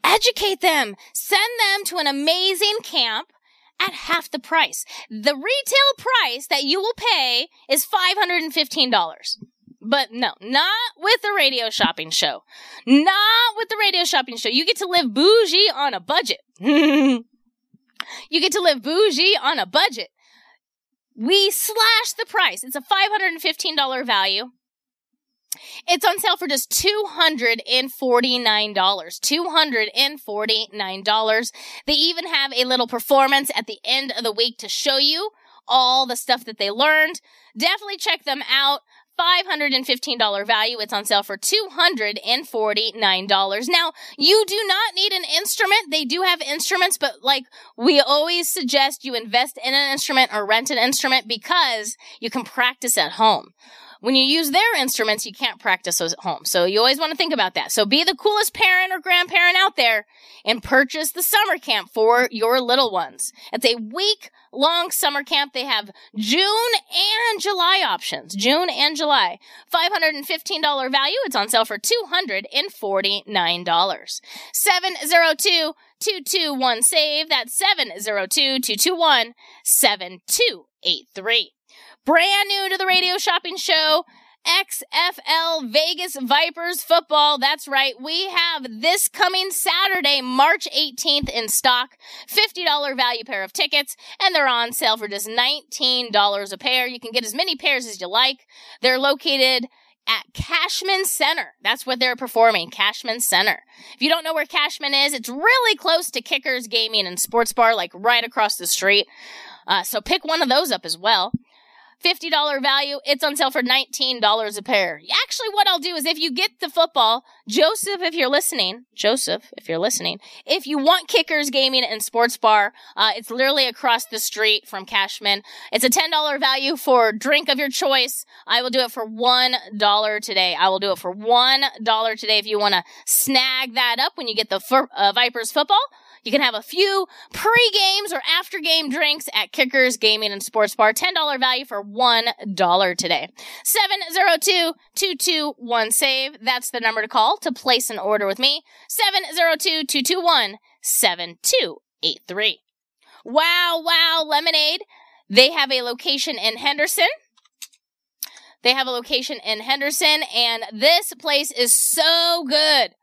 educate them. Send them to an amazing camp at half the price. The retail price that you will pay is $515. But no, not with the radio shopping show. Not with the radio shopping show. You get to live bougie on a budget. you get to live bougie on a budget. We slash the price. It's a $515 value. It's on sale for just $249. $249. They even have a little performance at the end of the week to show you all the stuff that they learned. Definitely check them out. $515 value. It's on sale for $249. Now, you do not need an instrument. They do have instruments, but like we always suggest you invest in an instrument or rent an instrument because you can practice at home when you use their instruments, you can't practice those at home. So you always want to think about that. So be the coolest parent or grandparent out there and purchase the summer camp for your little ones. It's a week long summer camp. They have June and July options. June and July. $515 value. It's on sale for $249. 702 221 save. That's 702 221 7283 brand new to the radio shopping show. XFL Vegas Vipers football. That's right. We have this coming Saturday, March 18th in stock. $50 value pair of tickets, and they're on sale for just $19 a pair. You can get as many pairs as you like. They're located at Cashman Center. That's what they're performing, Cashman Center. If you don't know where Cashman is, it's really close to Kickers Gaming and Sports Bar, like right across the street. Uh, so pick one of those up as well. $50 value. It's on sale for $19 a pair. Actually, what I'll do is if you get the football, Joseph, if you're listening, Joseph, if you're listening, if you want Kickers Gaming and Sports Bar, uh, it's literally across the street from Cashman. It's a $10 value for drink of your choice. I will do it for $1 today. I will do it for $1 today if you want to snag that up when you get the uh, Vipers football. You can have a few pre-games or after-game drinks at Kickers Gaming and Sports Bar. $10 value for $1 today. 702-221-SAVE. That's the number to call to place an order with me. 702-221-7283. Wow, wow, Lemonade. They have a location in Henderson. They have a location in Henderson, and this place is so good.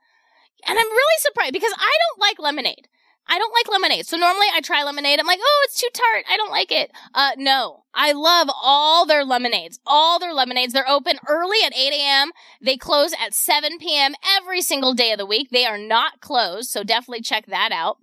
And I'm really surprised because I don't like lemonade. I don't like lemonade. So normally I try lemonade. I'm like, oh, it's too tart. I don't like it. Uh, no. I love all their lemonades. All their lemonades. They're open early at 8 a.m. They close at 7 p.m. every single day of the week. They are not closed. So definitely check that out.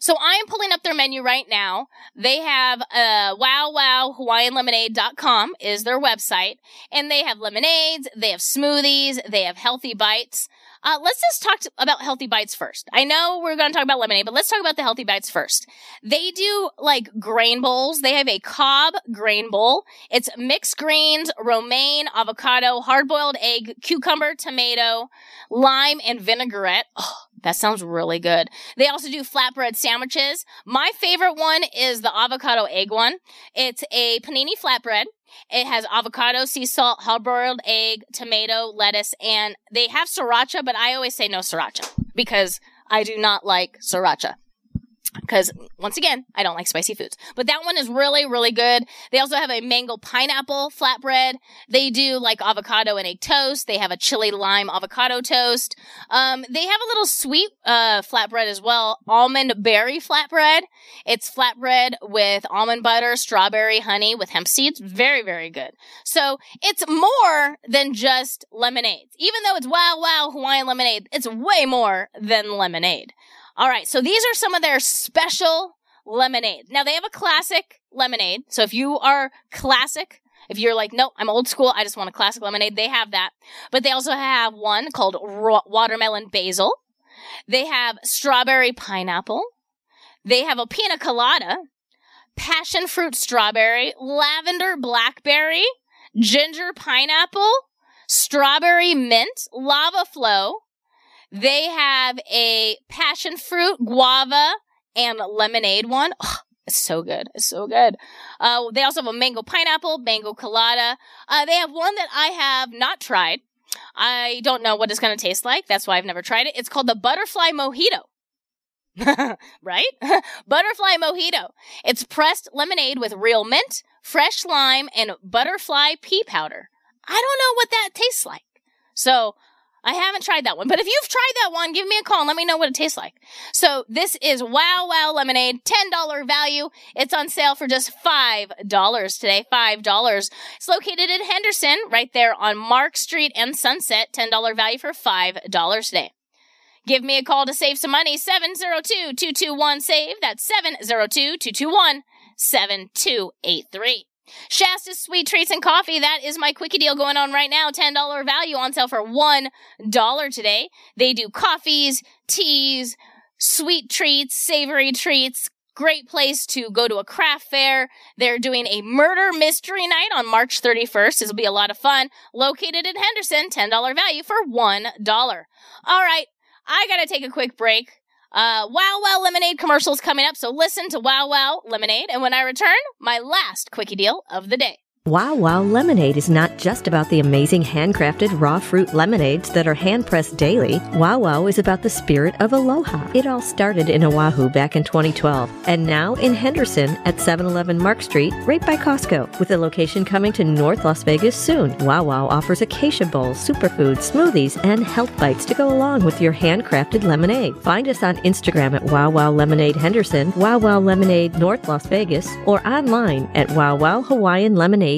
So I'm pulling up their menu right now. They have uh wow wow hawaiianlemonade.com is their website and they have lemonades, they have smoothies, they have healthy bites. Uh, let's just talk to, about healthy bites first. I know we're going to talk about lemonade, but let's talk about the healthy bites first. They do like grain bowls. They have a Cobb grain bowl. It's mixed greens, romaine, avocado, hard boiled egg, cucumber, tomato, lime, and vinaigrette. Oh, that sounds really good. They also do flatbread sandwiches. My favorite one is the avocado egg one. It's a panini flatbread. It has avocado, sea salt, hard boiled egg, tomato, lettuce, and they have sriracha, but I always say no sriracha because I do not like sriracha. Because once again, I don't like spicy foods. But that one is really, really good. They also have a mango pineapple flatbread. They do like avocado and egg toast. They have a chili lime avocado toast. Um, they have a little sweet uh, flatbread as well, almond berry flatbread. It's flatbread with almond butter, strawberry, honey with hemp seeds. Very, very good. So it's more than just lemonades. Even though it's wow, wow Hawaiian lemonade, it's way more than lemonade. All right, so these are some of their special lemonade. Now they have a classic lemonade. So if you are classic, if you're like, nope, I'm old school, I just want a classic lemonade, they have that. But they also have one called ro- watermelon basil. They have strawberry pineapple. They have a pina colada, passion fruit strawberry, lavender blackberry, ginger pineapple, strawberry mint, lava flow, they have a passion fruit, guava, and lemonade one. Oh, it's so good. It's so good. Uh, they also have a mango pineapple, mango colada. Uh, they have one that I have not tried. I don't know what it's going to taste like. That's why I've never tried it. It's called the butterfly mojito. right? butterfly mojito. It's pressed lemonade with real mint, fresh lime, and butterfly pea powder. I don't know what that tastes like. So I haven't tried that one, but if you've tried that one, give me a call and let me know what it tastes like. So this is Wow Wow Lemonade, $10 value. It's on sale for just $5 today, $5. It's located in Henderson, right there on Mark Street and Sunset, $10 value for $5 today. Give me a call to save some money, 702-221-SAVE. That's 702-221-7283. Shasta's Sweet Treats and Coffee. That is my quickie deal going on right now. $10 value on sale for $1 today. They do coffees, teas, sweet treats, savory treats. Great place to go to a craft fair. They're doing a murder mystery night on March 31st. This will be a lot of fun. Located in Henderson, $10 value for $1. All right. I gotta take a quick break. Uh, Wow Wow Lemonade commercials coming up, so listen to Wow Wow Lemonade, and when I return, my last quickie deal of the day. Wow Wow Lemonade is not just about the amazing handcrafted raw fruit lemonades that are hand pressed daily. Wow Wow is about the spirit of aloha. It all started in Oahu back in 2012 and now in Henderson at 711 Mark Street, right by Costco, with a location coming to North Las Vegas soon. Wow Wow offers acai bowls, superfoods, smoothies, and health bites to go along with your handcrafted lemonade. Find us on Instagram at Wow Wow Lemonade Henderson, Wow Wow Lemonade North Las Vegas, or online at Wow Wow Hawaiian Lemonade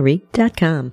PineHollowWinery.com.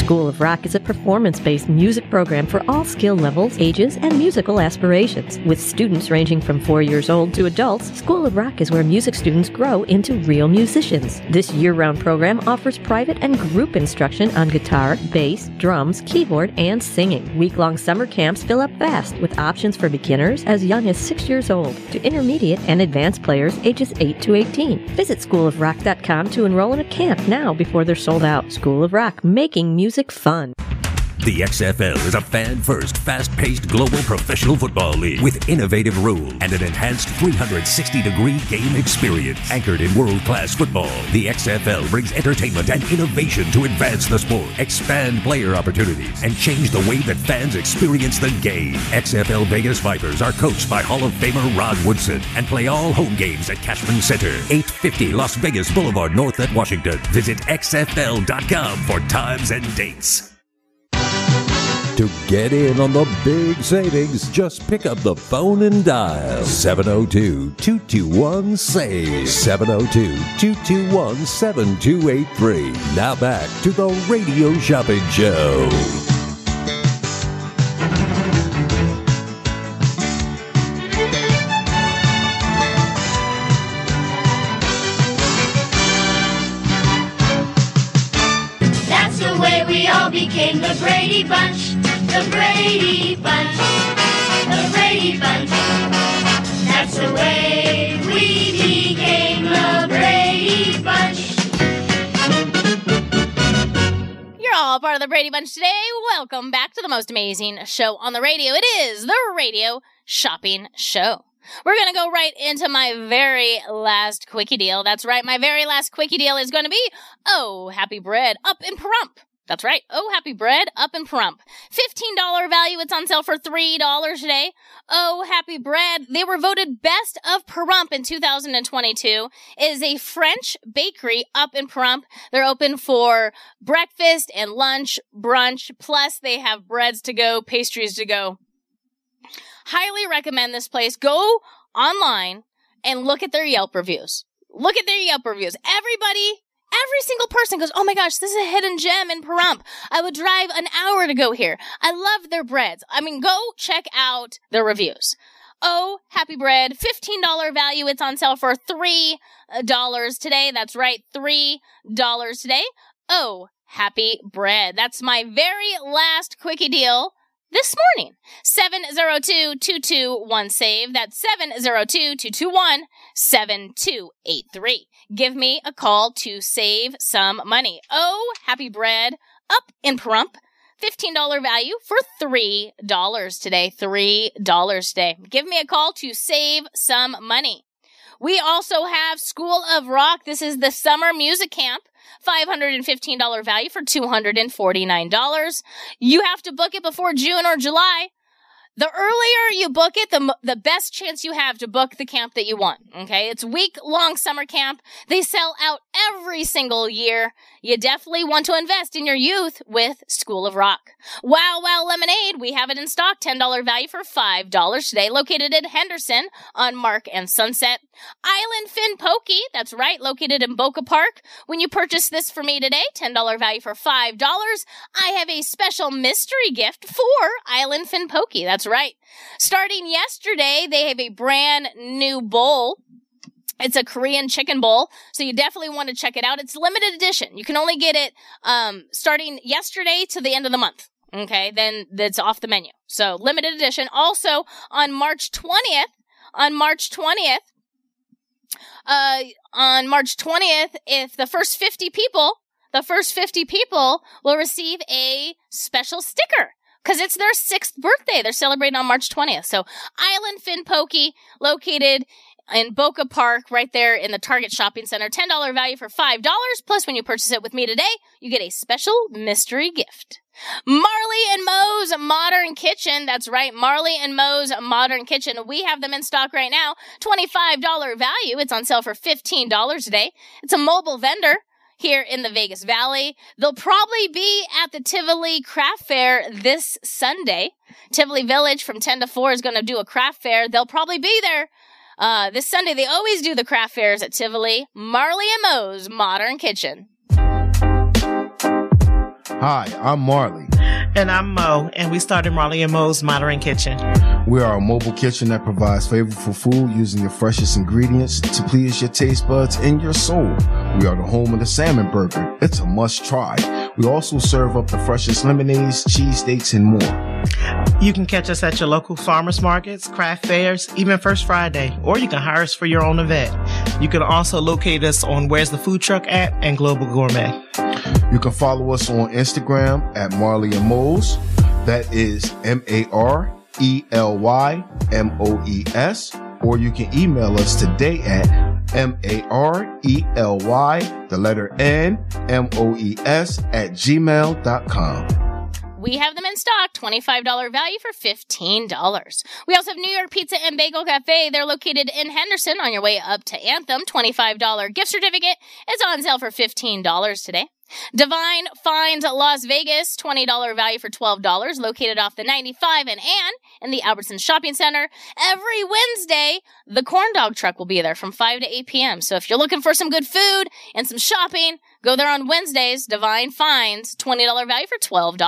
School of Rock is a performance based music program for all skill levels, ages, and musical aspirations. With students ranging from four years old to adults, School of Rock is where music students grow into real musicians. This year round program offers private and group instruction on guitar, bass, drums, keyboard, and singing. Week long summer camps fill up fast with options for beginners as young as six years old to intermediate and advanced players ages 8 to 18. Visit schoolofrock.com to enroll in a camp now before they're sold out. School of Rock, making music fun. The XFL is a fan first, fast paced global professional football league with innovative rules and an enhanced 360 degree game experience anchored in world class football. The XFL brings entertainment and innovation to advance the sport, expand player opportunities, and change the way that fans experience the game. XFL Vegas Vipers are coached by Hall of Famer Rod Woodson and play all home games at Cashman Center, 850 Las Vegas Boulevard North at Washington. Visit XFL.com for times and dates. To get in on the big savings, just pick up the phone and dial 702 221 SAVE 702 221 7283. Now back to the Radio Shopping Show. That's the way we all became the Brady Bunch. The Brady Bunch. The Brady Bunch. That's the way we became the Brady Bunch. You're all part of the Brady Bunch today. Welcome back to the most amazing show on the radio. It is the Radio Shopping Show. We're going to go right into my very last quickie deal. That's right. My very last quickie deal is going to be Oh, Happy Bread up in Pahrump. That's right. Oh, Happy Bread up in Pahrump. $15 value. It's on sale for $3 today. Oh, Happy Bread. They were voted best of Pahrump in 2022. It is a French bakery up in Pahrump. They're open for breakfast and lunch, brunch. Plus they have breads to go, pastries to go. Highly recommend this place. Go online and look at their Yelp reviews. Look at their Yelp reviews. Everybody Every single person goes, Oh my gosh, this is a hidden gem in Pahrump. I would drive an hour to go here. I love their breads. I mean, go check out their reviews. Oh, Happy Bread, $15 value. It's on sale for $3 today. That's right, $3 today. Oh, Happy Bread. That's my very last quickie deal this morning. 702-221-SAVE. That's 702-221-7283. Give me a call to save some money. Oh, happy bread up in Pahrump. $15 value for $3 today. $3 today. Give me a call to save some money. We also have School of Rock. This is the summer music camp. $515 value for $249. You have to book it before June or July. The earlier you book it, the, the best chance you have to book the camp that you want. Okay. It's week long summer camp. They sell out every single year. You definitely want to invest in your youth with School of Rock. Wow Wow Lemonade. We have it in stock. $10 value for $5 today. Located in Henderson on Mark and Sunset. Island Fin Poké. That's right. Located in Boca Park. When you purchase this for me today, $10 value for $5. I have a special mystery gift for Island Fin Poké. That's right. Starting yesterday, they have a brand new bowl. It's a Korean chicken bowl, so you definitely want to check it out. It's limited edition. You can only get it um, starting yesterday to the end of the month. Okay, then that's off the menu. So limited edition. Also on March 20th, on March 20th, uh, on March 20th, if the first 50 people, the first 50 people will receive a special sticker because it's their sixth birthday. They're celebrating on March 20th. So Island Fin Poké, located in Boca Park, right there in the Target Shopping Center. $10 value for $5. Plus, when you purchase it with me today, you get a special mystery gift. Marley and Moe's Modern Kitchen. That's right. Marley and Moe's Modern Kitchen. We have them in stock right now. $25 value. It's on sale for $15 today. It's a mobile vendor here in the Vegas Valley. They'll probably be at the Tivoli Craft Fair this Sunday. Tivoli Village from 10 to 4 is going to do a craft fair. They'll probably be there uh, this Sunday. They always do the craft fairs at Tivoli. Marley and Moe's Modern Kitchen. Hi, I'm Marley. And I'm Moe, and we started Marley and Moe's Modern Kitchen. We are a mobile kitchen that provides flavorful food using the freshest ingredients to please your taste buds and your soul. We are the home of the salmon burger. It's a must try. We also serve up the freshest lemonades, cheesesteaks, and more. You can catch us at your local farmers markets, craft fairs, even First Friday, or you can hire us for your own event. You can also locate us on Where's the Food Truck at and Global Gourmet. You can follow us on Instagram at Marley and Moe's. That is M A R E L Y M O E S. Or you can email us today at M A R E L Y, the letter N, M O E S at gmail.com. We have them in stock, $25 value for $15. We also have New York Pizza and Bagel Cafe. They're located in Henderson on your way up to Anthem. $25 gift certificate is on sale for $15 today. Divine Finds Las Vegas, $20 value for $12, located off the 95 and Ann in the Albertson Shopping Center. Every Wednesday, the corn dog truck will be there from 5 to 8 p.m. So if you're looking for some good food and some shopping, go there on Wednesdays. Divine Finds, $20 value for $12.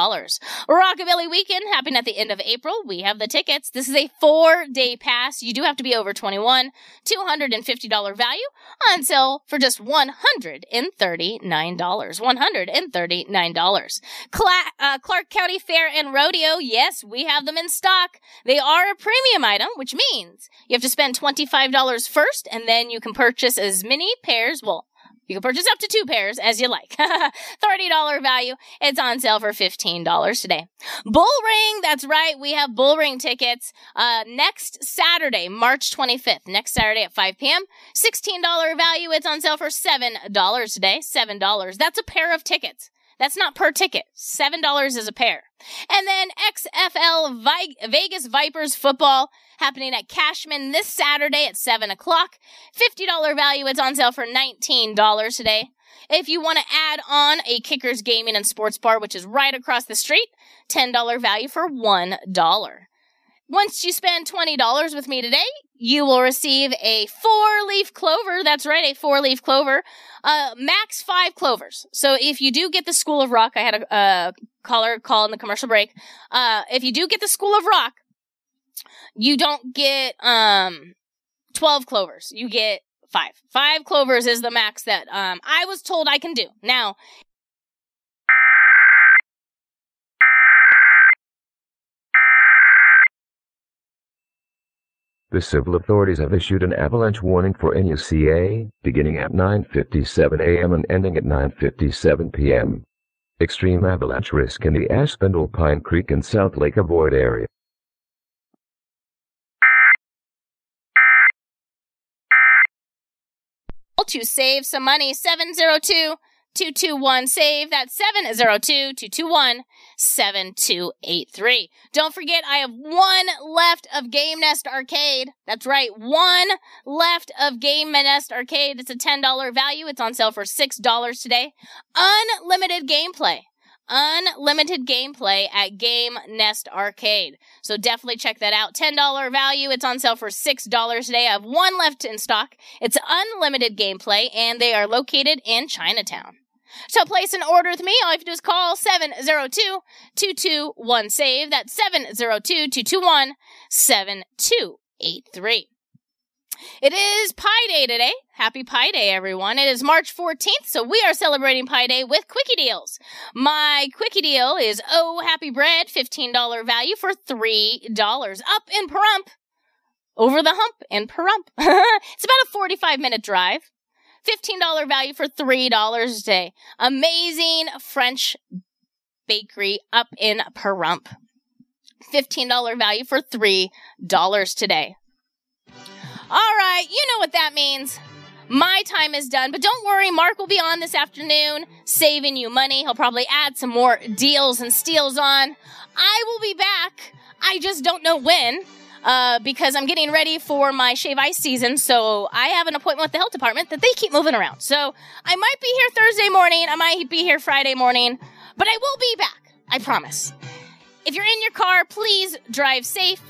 Rockabilly Weekend happening at the end of April. We have the tickets. This is a four day pass. You do have to be over 21. $250 value on sale for just $139. $139. Cla- uh, Clark County Fair and Rodeo, yes, we have them in stock. They are a premium item, which means you have to spend $25 first, and then you can purchase as many pairs, well, you can purchase up to two pairs as you like. $30 value. It's on sale for $15 today. Bull Ring, that's right. We have Bull Ring tickets uh, next Saturday, March 25th. Next Saturday at 5 p.m. $16 value. It's on sale for $7 today. $7. That's a pair of tickets. That's not per ticket. $7 is a pair. And then XFL Vi- Vegas Vipers football happening at Cashman this Saturday at 7 o'clock. $50 value. It's on sale for $19 today. If you want to add on a Kickers Gaming and Sports Bar, which is right across the street, $10 value for $1. Once you spend $20 with me today, you will receive a four leaf clover. That's right, a four leaf clover. Uh, max five clovers. So if you do get the School of Rock, I had a, caller call in the commercial break. Uh, if you do get the School of Rock, you don't get, um, 12 clovers. You get five. Five clovers is the max that, um, I was told I can do. Now, The civil authorities have issued an avalanche warning for NUCA beginning at 9:57 a.m. and ending at 9:57 p.m. Extreme avalanche risk in the Aspendle Pine Creek and South Lake Avoid area. to save some money. 702 221 save. That's 702 221 7283. Don't forget, I have one left of Game Nest Arcade. That's right, one left of Game Nest Arcade. It's a $10 value. It's on sale for $6 today. Unlimited gameplay unlimited gameplay at Game Nest Arcade. So definitely check that out. $10 value. It's on sale for $6 today. I have one left in stock. It's unlimited gameplay and they are located in Chinatown. So place an order with me. All you have to do is call 702-221-SAVE. That's 702-221-7283. It is Pi Day today. Happy Pi Day, everyone. It is March 14th, so we are celebrating Pi Day with Quickie Deals. My Quickie Deal is Oh Happy Bread, $15 value for $3. Up in Pahrump. Over the hump in Pahrump. it's about a 45 minute drive. $15 value for $3 a day. Amazing French bakery up in Pahrump. $15 value for $3 today. All right, you know what that means. My time is done, but don't worry, Mark will be on this afternoon saving you money. He'll probably add some more deals and steals on. I will be back. I just don't know when. Uh, because I'm getting ready for my shave ice season, so I have an appointment with the health department that they keep moving around. So I might be here Thursday morning, I might be here Friday morning, but I will be back. I promise. If you're in your car, please drive safe,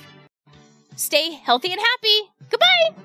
stay healthy and happy. Goodbye.